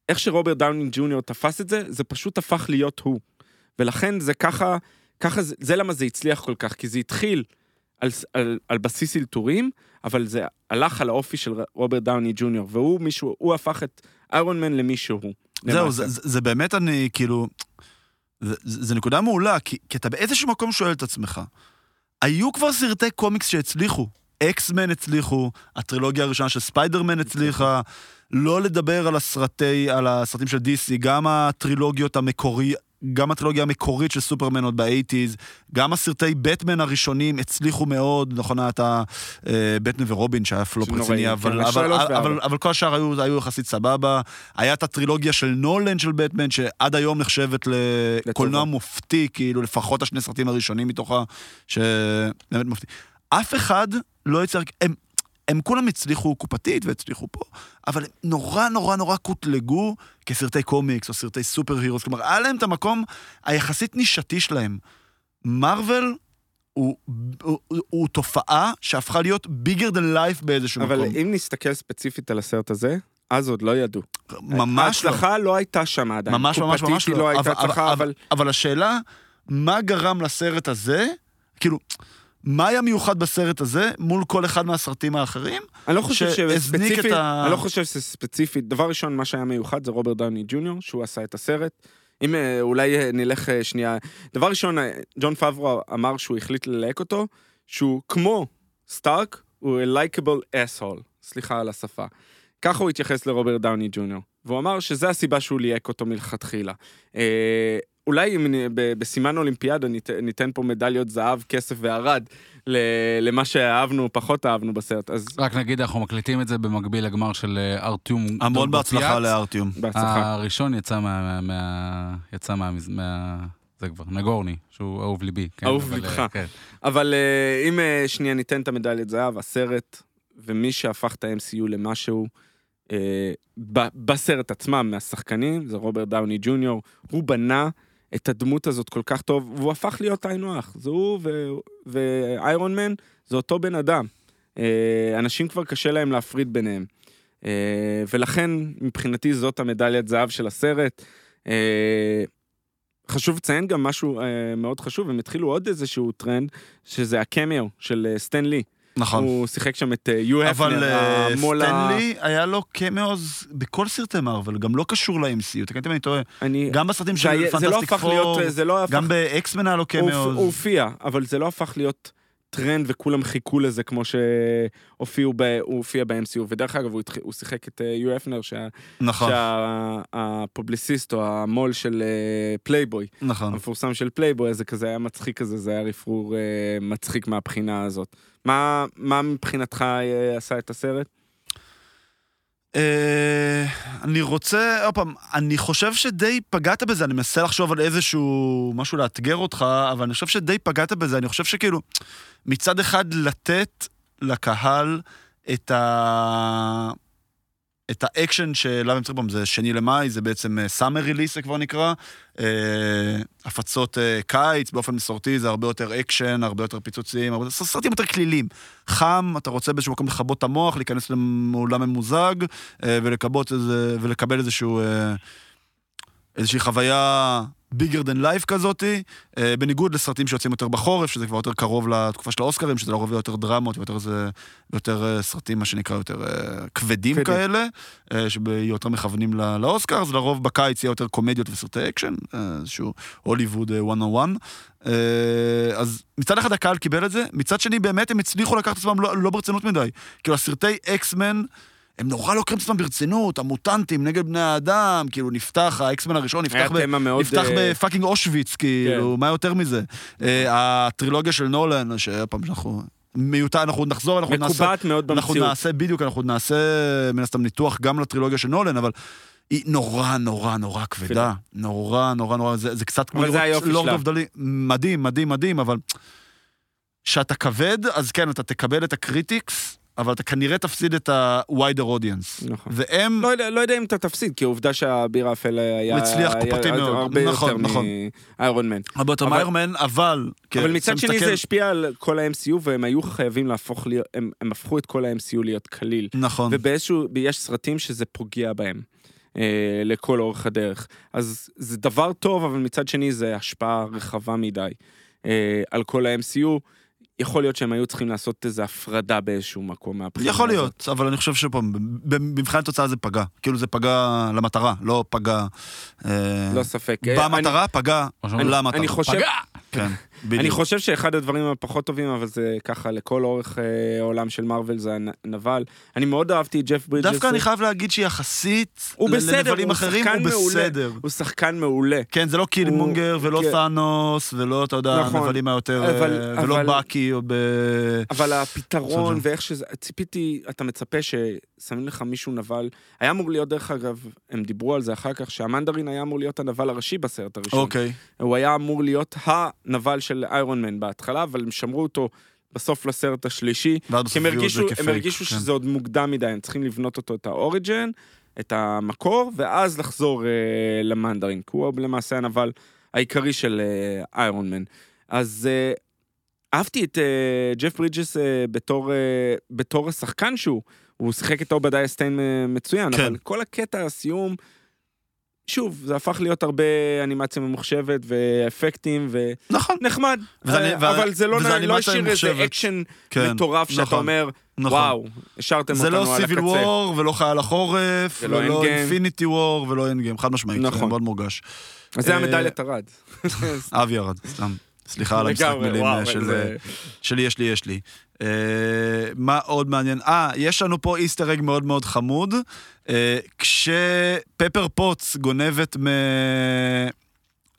איך שרוברט דאוני ג'וניור תפס את זה, זה פשוט הפך להיות הוא. ולכן זה ככה, ככה זה, זה למה זה הצליח כל כך, כי זה התחיל על, על, על בסיס אלתורים, אבל זה הלך על האופי של רוברט דאוני ג'וניור, והוא מישהו, הוא הפך את איירון מן למי שהוא. זהו. זה, זה, זה באמת אני, כאילו... זה, זה זה נקודה מעולה, כי, כי אתה באיזשהו מקום שואל את עצמך, היו כבר סרטי קומיקס שהצליחו. אקסמן הצליחו, הטרילוגיה הראשונה של ספיידרמן הצליחה, לא לדבר על הסרטי, על הסרטים של DC, גם הטרילוגיות המקורי, גם הטרילוגיה המקורית של סופרמן עוד ב eighties, גם הסרטי בטמן הראשונים הצליחו מאוד, נכון, היה את הבטמן ורובין שהיה פלופ רציני, כן, אבל, רק אבל, אבל. אבל, אבל כל השאר היו, היו יחסית סבבה. היה את הטרילוגיה של נולן של בטמן, שעד היום נחשבת לקולנוע מופתי, כאילו לפחות השני סרטים הראשונים מתוכה, שבאמת מופתי. אף אחד לא יצר... הם, הם כולם הצליחו קופתית והצליחו פה, אבל הם נורא נורא נורא קוטלגו כסרטי קומיקס או סרטי סופר הירוס, כלומר, היה להם את המקום היחסית נישתי שלהם. מארוול הוא, הוא, הוא, הוא תופעה שהפכה להיות bigger than life באיזשהו אבל מקום. אם נסתכל ספציפית על הסרט הזה, אז עוד לא ידעו. ממש לא. ההצלחה לא הייתה שם עדיין. ממש ממש ממש היא לא הייתה הצלחה, אבל... אבל השאלה, מה גרם לסרט הזה, כאילו, מה היה מיוחד בסרט הזה מול כל אחד מהסרטים האחרים? אני לא חושב שספציפית, ה- אני לא חושב שספציפית, דבר ראשון, מה שהיה מיוחד זה רוברט דאוני ג'וניור, שהוא עשה את הסרט. אם אה, אולי אה, נלך אה, שנייה, דבר ראשון, ג'ון פברו אמר שהוא החליט ללהק אותו, שהוא כמו סטארק, הוא a likable asshole, סליחה על השפה. ככה הוא התייחס לרוברט דאוני ג'וניור, והוא אמר שזה הסיבה שהוא ליהק אותו מלכתחילה. אולי אם בסימן אולימפיאדה ניתן, ניתן פה מדליות זהב, כסף וערד ל- למה שאהבנו, פחות אהבנו בסרט, אז רק נגיד, אנחנו מקליטים את זה במקביל לגמר של אה, ארטיום. המון בהצלחה. לארטיום. בהצלחה. הראשון יצא מה... מה... יצא מה... מה... זה כבר, נגורני, שהוא אהוב ליבי. כן, אהוב אבל, ליבך. אה, כן. אבל אה, אם שנייה ניתן את המדליית זהב, הסרט, ומי שהפך את ה-MCU למשהו, ב- בסרט עצמם, מהשחקנים, זה רוברט דאוני ג'וניור, הוא בנה את הדמות הזאת כל כך טוב, והוא הפך להיות היינו הך. זה הוא ואיירון מן, זה אותו בן אדם. אה, אנשים כבר קשה להם להפריד ביניהם. אה, ולכן, מבחינתי, זאת המדליית זהב של הסרט. אה, חשוב לציין גם משהו מאוד חשוב, הם התחילו עוד איזשהו טרנד, שזה הקמיו של סטן לי. נכון. הוא שיחק שם את אה, יו אבל הפנר, אה, המו"ל ה... סטן לי היה לו cameos בכל סרטי מארוול, גם לא קשור ל-MCU, תקנתם אני טועה. אני... גם בסרטים של לא פנטסטיק הפך להיות, פור, זה לא הפך... גם באקסמן היה לו הוא cameos. הוא הופיע, אבל זה לא הפך להיות טרנד וכולם חיכו לזה כמו שהופיעו, ב... הוא הופיע ב-MCU, ודרך אגב, הוא, התח... הוא שיחק את אה, יו הפנר, שה... נכון, שה publicist או המו"ל של אה, פלייבוי, נכון. המפורסם של פלייבוי, זה כזה היה מצחיק כזה, זה היה רפרור אה, מצחיק מהבחינה הזאת. מה, מה מבחינתך אה, עשה את הסרט? אה, אני רוצה, עוד פעם, אני חושב שדי פגעת בזה, אני מנסה לחשוב על איזשהו משהו לאתגר אותך, אבל אני חושב שדי פגעת בזה, אני חושב שכאילו, מצד אחד לתת לקהל את ה... את האקשן שאליו הם צריכים, זה שני למאי, זה בעצם summer release זה כבר נקרא. אה, הפצות אה, קיץ, באופן מסורתי זה הרבה יותר אקשן, הרבה יותר פיצוצים, הרבה... סרטים יותר קלילים. חם, אתה רוצה באיזשהו מקום לכבות את המוח, להיכנס לעולם ממוזג, אה, ולקבל איזשהו... אה, איזושהי חוויה bigger than life כזאתי, אה, בניגוד לסרטים שיוצאים יותר בחורף, שזה כבר יותר קרוב לתקופה של האוסקרים, שזה לרוב יותר דרמות, ויותר זה, יותר אה, סרטים, מה שנקרא, יותר אה, כבדים כבדים. כאלה, שיותר מכוונים ל- לאוסקר, אז לרוב בקיץ יהיה יותר קומדיות וסרטי אקשן, איזשהו הוליווד 101. אה, אז מצד אחד הקהל קיבל את זה, מצד שני באמת הם הצליחו לקחת את עצמם לא, לא ברצינות מדי. כאילו הסרטי אקסמן, הם נורא לוקחים עצמם ברצינות, המוטנטים נגד בני האדם, כאילו נפתח, האקסמן הראשון נפתח, ב, מאוד... נפתח אה, בפאקינג אושוויץ, כאילו, מה יותר מזה? אה, הטרילוגיה של נולן, שעוד פעם, אנחנו... מיותר, אנחנו נחזור, אנחנו נעשה... מקובעת מאוד אנחנו במציאות. נעשה, בדיוק, אנחנו נעשה מן הסתם ניתוח גם לטרילוגיה של נולן, אבל היא נורא נורא נורא כבדה. נורא נורא נורא, זה, זה קצת כמו היופי לורד. אוף דלי. מדהים, מדהים, מדהים, אבל כשאתה כבד, אז כן, אתה תקבל את הקריטיקס, אבל אתה כנראה תפסיד את ה-wider audience. נכון. והם... לא לא יודע אם אתה תפסיד, כי העובדה שהביר האפל היה... הוא הצליח קופתי מאוד. הרבה נכון, יותר נכון. מאיירון מן. הרבה יותר אבל- מיירמן, אבל... אבל מצד שני זה השפיע על כל ה-MCU, והם היו חייבים להפוך להיות... הם הם הפכו את כל ה-MCU להיות קליל. נכון. ובאיזשהו... יש סרטים שזה פוגע בהם. אה, לכל אורך הדרך. אז זה דבר טוב, אבל מצד שני זה השפעה רחבה מדי אה, על כל ה-MCU. יכול להיות שהם היו צריכים לעשות איזו הפרדה באיזשהו מקום מהבחינה יכול הזאת. להיות, אבל אני חושב שפה, במבחן התוצאה זה פגע. כאילו זה פגע למטרה, לא פגע... אה, לא ספק. אה, במטרה, פגע או שאומרים, למטרה. אני חושב... פגע! כן, אני בדיוק. חושב שאחד הדברים הפחות טובים, אבל זה ככה לכל אורך אה, העולם של מארוול, זה הנבל. אני מאוד אהבתי את ג'ף ברידג'ס. דווקא אני חייב להגיד שיחסית, לנבלים אחרים הוא. בסדר. הוא שחקן מעולה. כן, זה לא קילמונגר ולא כן. תאנוס ולא, אתה יודע, נכון. הנבלים היותר... אבל- אה, ולא אבל- בקי או ב... אבל הפתרון. ואיך שזה, ציפיתי, אתה מצפה ששמים לך מישהו נבל. היה אמור להיות, דרך אגב, הם דיברו על זה אחר כך, שהמנדרין היה אמור להיות הנבל הראשי בסרט הראשון. אוקיי. הוא היה אמור להיות הנבל של איירון מן בהתחלה, אבל הם שמרו אותו בסוף לסרט השלישי. כי הם הרגישו, זה הם כפייק, הרגישו כן. שזה עוד מוקדם מדי, הם צריכים לבנות אותו את האוריג'ן, את המקור, ואז לחזור אה, למנדרין, כי הוא למעשה הנבל העיקרי של אה, איירון מן. אז אה, אהבתי את אה, ג'ף ברידג'ס אה, בתור, אה, בתור השחקן שהוא, הוא שיחק את אובדיה סטיין אה, מצוין, כן. אבל כל הקטע הסיום, שוב, זה הפך להיות הרבה אנימציה ממוחשבת ואפקטים נכון, ונחמד, וזה- אה, וה- אבל זה לא, לא השאיר איזה. אקשן כן. מטורף שאתה נכון, אומר, נכון. וואו, השארתם זה אותנו לא על Civil הקצה. War ולא חייל החורף, ולא Endgame. אינפיניטי וור ולא אין גיים, חד משמעית, זה נכון. מאוד מורגש. אז זה אה, המדליית ארד. אבי ארד, סתם. סליחה על המשחק מילים אה, של... זה- שלי יש לי, יש לי. אה, מה עוד מעניין? אה, יש לנו פה Easter egg מאוד מאוד חמוד. אה, כשפפר פוטס גונבת מ...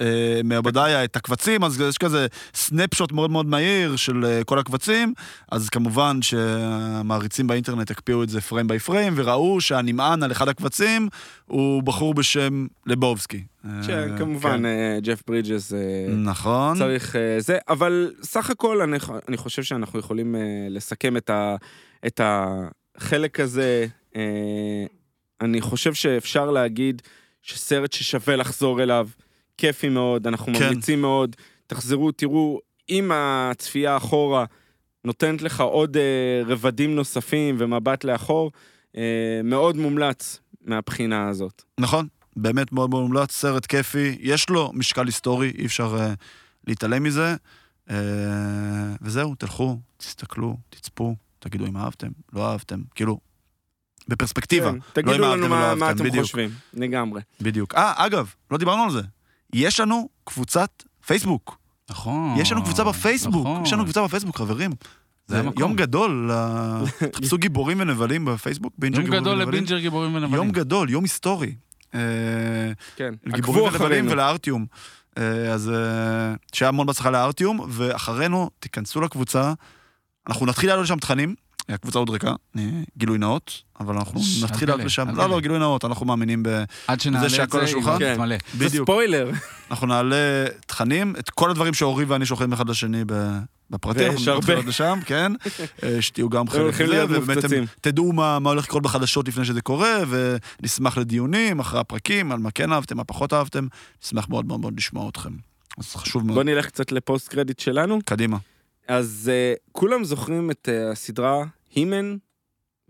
אה, מעובדיה את הקבצים, אז יש כזה snapshot מאוד מאוד מהיר של אה, כל הקבצים, אז כמובן שהמעריצים באינטרנט הקפיאו את זה frame by frame, וראו שהנמען על אחד הקבצים הוא בחור בשם לבובסקי. אה, שכמובן כן. ג'ף ברידג'ס נכון. צריך זה, אבל סך הכל אני, אני חושב שאנחנו יכולים לסכם את, ה, את החלק הזה. אני חושב שאפשר להגיד שסרט ששווה לחזור אליו, כיפי מאוד, אנחנו כן. ממליצים מאוד, תחזרו, תראו, אם הצפייה אחורה נותנת לך עוד אה, רבדים נוספים ומבט לאחור, אה, מאוד מומלץ מהבחינה הזאת. נכון, באמת מאוד מאוד מומלץ, סרט כיפי, יש לו משקל היסטורי, אי אפשר uh, להתעלם מזה. Uh, וזהו, תלכו, תסתכלו, תצפו, תגידו אם אהבתם, לא אהבתם, כאילו, בפרספקטיבה. כן, תגידו אם לנו אהבתם מה, ולא מה אתם בדיוק. חושבים, לגמרי. בדיוק. אה, אגב, לא דיברנו על זה. יש לנו קבוצת פייסבוק. נכון. יש לנו קבוצה בפייסבוק. נכון. יש לנו קבוצה בפייסבוק, חברים. זה זה המקום. יום גדול, ל- תחפשו גיבורים ונבלים בפייסבוק, בינג'ר יום גיבורים גדול ונבלים. לבינג'ר גיבורים ונבלים. יום גדול, יום היסטורי. אה, כן, לגיבורים עקבו ונבלים. ולארטיום. אה, אז אה, שיהיה המון בהצלחה לארטיום, ואחרינו תיכנסו לקבוצה. אנחנו נתחיל לעלות לשם תכנים, הקבוצה עוד ריקה, אני- גילוי נאות, אבל אנחנו נתחיל תגלה, לשם, לא, לא. גילוי נאות, אנחנו מאמינים ב... עד שנעלה את זה, שהכל על השולחן? כן. בדיוק. ספוילר. אנחנו נעלה תכנים, את כל הדברים שאורי ואני שולחים אחד לשני ב- בפרטי, ויש הרבה. לשם, כן, אה, שתהיו גם חלק מזה, ובאמת תדעו מה מה הולך לקרות בחדשות לפני שזה קורה, ונשמח לדיונים אחרי הפרקים, על מה כן אהבתם, מה פחות אהבתם, נשמח מאוד מאוד מאוד לשמוע אתכם. אז חשוב מאוד. בוא נלך קצת לפוסט קרדיט שלנו. קדימה. אז uh, כולם זוכרים את uh, הסדרה הימן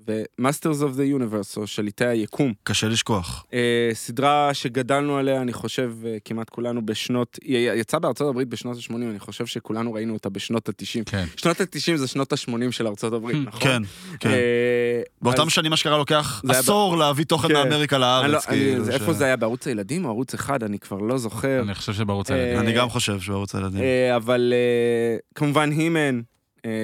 ו-Masters of the Universe, או שליטי היקום. קשה לשכוח. Uh, סדרה שגדלנו עליה, אני חושב, uh, כמעט כולנו בשנות... היא יצאה בארצות הברית בשנות ה-80, אני חושב שכולנו ראינו אותה בשנות ה-90. כן. שנות ה-90 זה שנות ה-80 של ארצות הברית, נכון? כן, כן. אה, באותם אז- שנים אשכרה לוקח היה ב- עשור להביא תוכן כן. מאמריקה אני לא- לארץ. אני- כאילו, זה- ש- איפה זה היה, בערוץ הילדים או ערוץ אחד? אני כבר לא זוכר. אני חושב שבערוץ הילדים. אני גם חושב שהוא ערוץ הילדים. אה, אבל אה, כמובן הימן,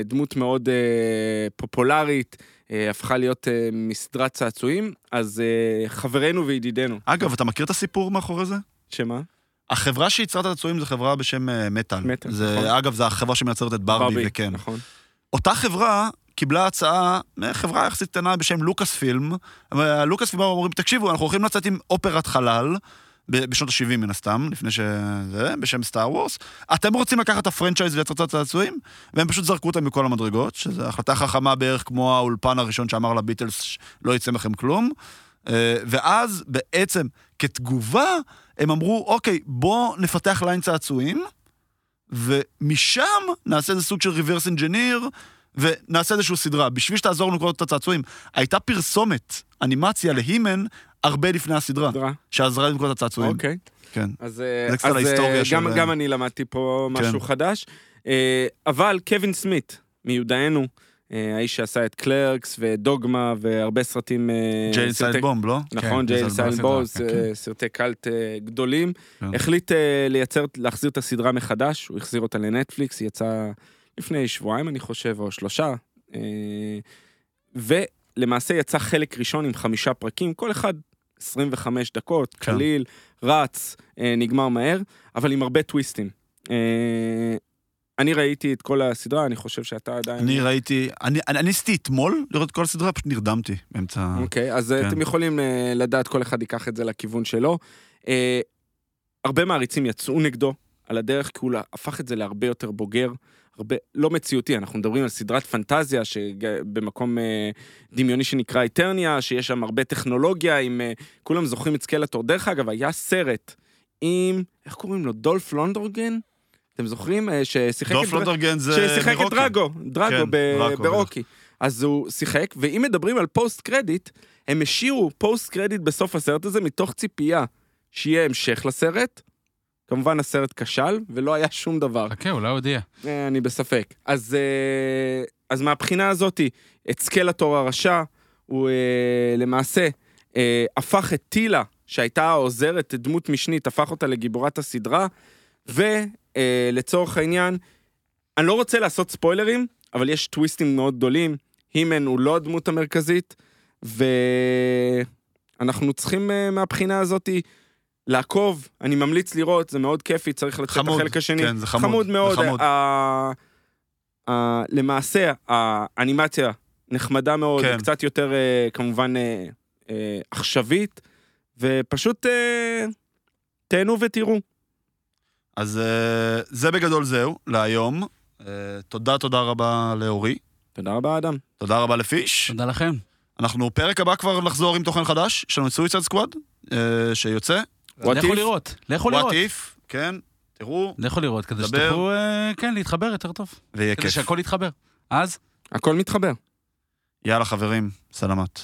דמות מאוד אה, פופולרית, אה, הפכה להיות אה, מסדרת צעצועים, אז אה, חברנו וידידנו, אגב, אתה מכיר את הסיפור מאחורי זה? שמה? החברה שייצרה את הצעצועים זו חברה בשם אה, מטאל. מטאל, זה, נכון. אגב, זו החברה שמייצרת את ברבי, וכן. נכון. אותה חברה קיבלה הצעה מחברה יחסית קטנה בשם לוקאס פילם. לוקאס פילם אומרים, תקשיבו, אנחנו הולכים לצאת עם אופרת חלל. בשנות ה-70 מן הסתם, לפני שזה, בשם סטאר וורס. אתם רוצים לקחת את הפרנצ'ייז ולייצר את הצעצועים? והם פשוט זרקו אותם מכל המדרגות, שזו החלטה חכמה בערך כמו האולפן הראשון שאמר לביטלס, "ש- לא יצא מכם כלום. אה, ואז בעצם, כתגובה, הם אמרו, אוקיי, בואו נפתח line צעצועים, ומשם נעשה איזה סוג של reverse engineer, ונעשה איזושהי סדרה. בשביל שתעזור לנו לקרוא את הצעצועים, הייתה פרסומת, אנימציה להימן, הרבה לפני הסדרה, סדרה. שעזרה לקרוא את הצעצועים. אוקיי. כן. אז, אה, זה קצת אז, ההיסטוריה אה, של- גם, גם אני למדתי פה משהו כן. חדש. אה, אבל קווין סמית, מיודענו, אה, האיש שעשה את Clerks ו Dogma והרבה סרטים... אה, Jay סרטי- Silent Bob, לא? נכון, כן, ג'ייל כן, אה, סרטי קאלט אה, גדולים. כן. החליט אה, לייצר, להחזיר את הסדרה מחדש, הוא החזיר אותה לנטפליקס, היא יצאה לפני שבועיים, אני חושב, או שלושה. אה, ולמעשה יצא חלק ראשון עם חמישה פרקים, כל אחד 25 דקות, כן. קליל, רץ, אה, נגמר מהר, אבל עם הרבה טוויסטים. אה, אני ראיתי את כל הסדרה, אני חושב שאתה עדיין... אני ראיתי, אני אני- אני ניסיתי אתמול לראות את כל הסדרה, פשוט נרדמתי באמצע... אוקיי, אז כן. אתם יכולים אה, לדעת, כל אחד ייקח את זה לכיוון שלו. אה, הרבה מעריצים יצאו נגדו על הדרך, כי הוא הפך את זה להרבה יותר בוגר, הרבה, לא מציאותי, אנחנו מדברים על סדרת פנטזיה שבמקום אה, דמיוני שנקרא איטרניה, שיש שם הרבה טכנולוגיה, עם... אה, כולם זוכרים את סקלטור. דרך אגב, היה סרט עם, איך קוראים לו? דולף לונדגרן? אתם זוכרים? אה, ששיחק את... דולף דר- לונדגרן זה ששיחק את מרוקי. דרגו, דרגו כן, ב- דראקו, ברוקי. אז הוא שיחק, ואם מדברים על post credit, הם השאירו post credit בסוף הסרט הזה מתוך ציפייה שיהיה המשך לסרט. כמובן הסרט כשל, ולא היה שום דבר. חכה, אולי יהיה. אה, אני בספק. אז, אה, אז מהבחינה הזאתי, את סקלטור הרשע, הוא אה, למעשה הפך את טילה, שהייתה העוזרת, דמות משנית, הפך אותה לגיבורת הסדרה, ולצורך העניין, אני לא רוצה לעשות ספוילרים, אבל יש טוויסטים מאוד גדולים. הימן הוא לא הדמות המרכזית, ואנחנו צריכים מהבחינה הזאתי לעקוב, אני ממליץ לראות, זה מאוד כיפי, צריך לצאת חמוד, החלק השני. כן, זה חמוד, חמוד זה מאוד. חמוד. ה- ה- למעשה, האנימציה נחמדה מאוד, כן. קצת יותר אה, כמובן אה, אה, עכשווית, ופשוט תהנו ותראו. אז זה בגדול זהו, להיום. תודה, תודה רבה לאורי. תודה רבה, אדם. תודה רבה לפיש. תודה לכם. אנחנו פרק הבא כבר נחזור עם תוכן חדש, יש לנו את סוויצד סקוואד, שיוצא. What לכו if? לראות, לכו What לראות. if, כן, תראו, לכו לראות, כדי. שתוכלו, אה, כן, להתחבר יותר טוב. ויהיה כדי כיף. שהכל יתחבר. אז? הכל מתחבר. יאללה חברים, סלמת.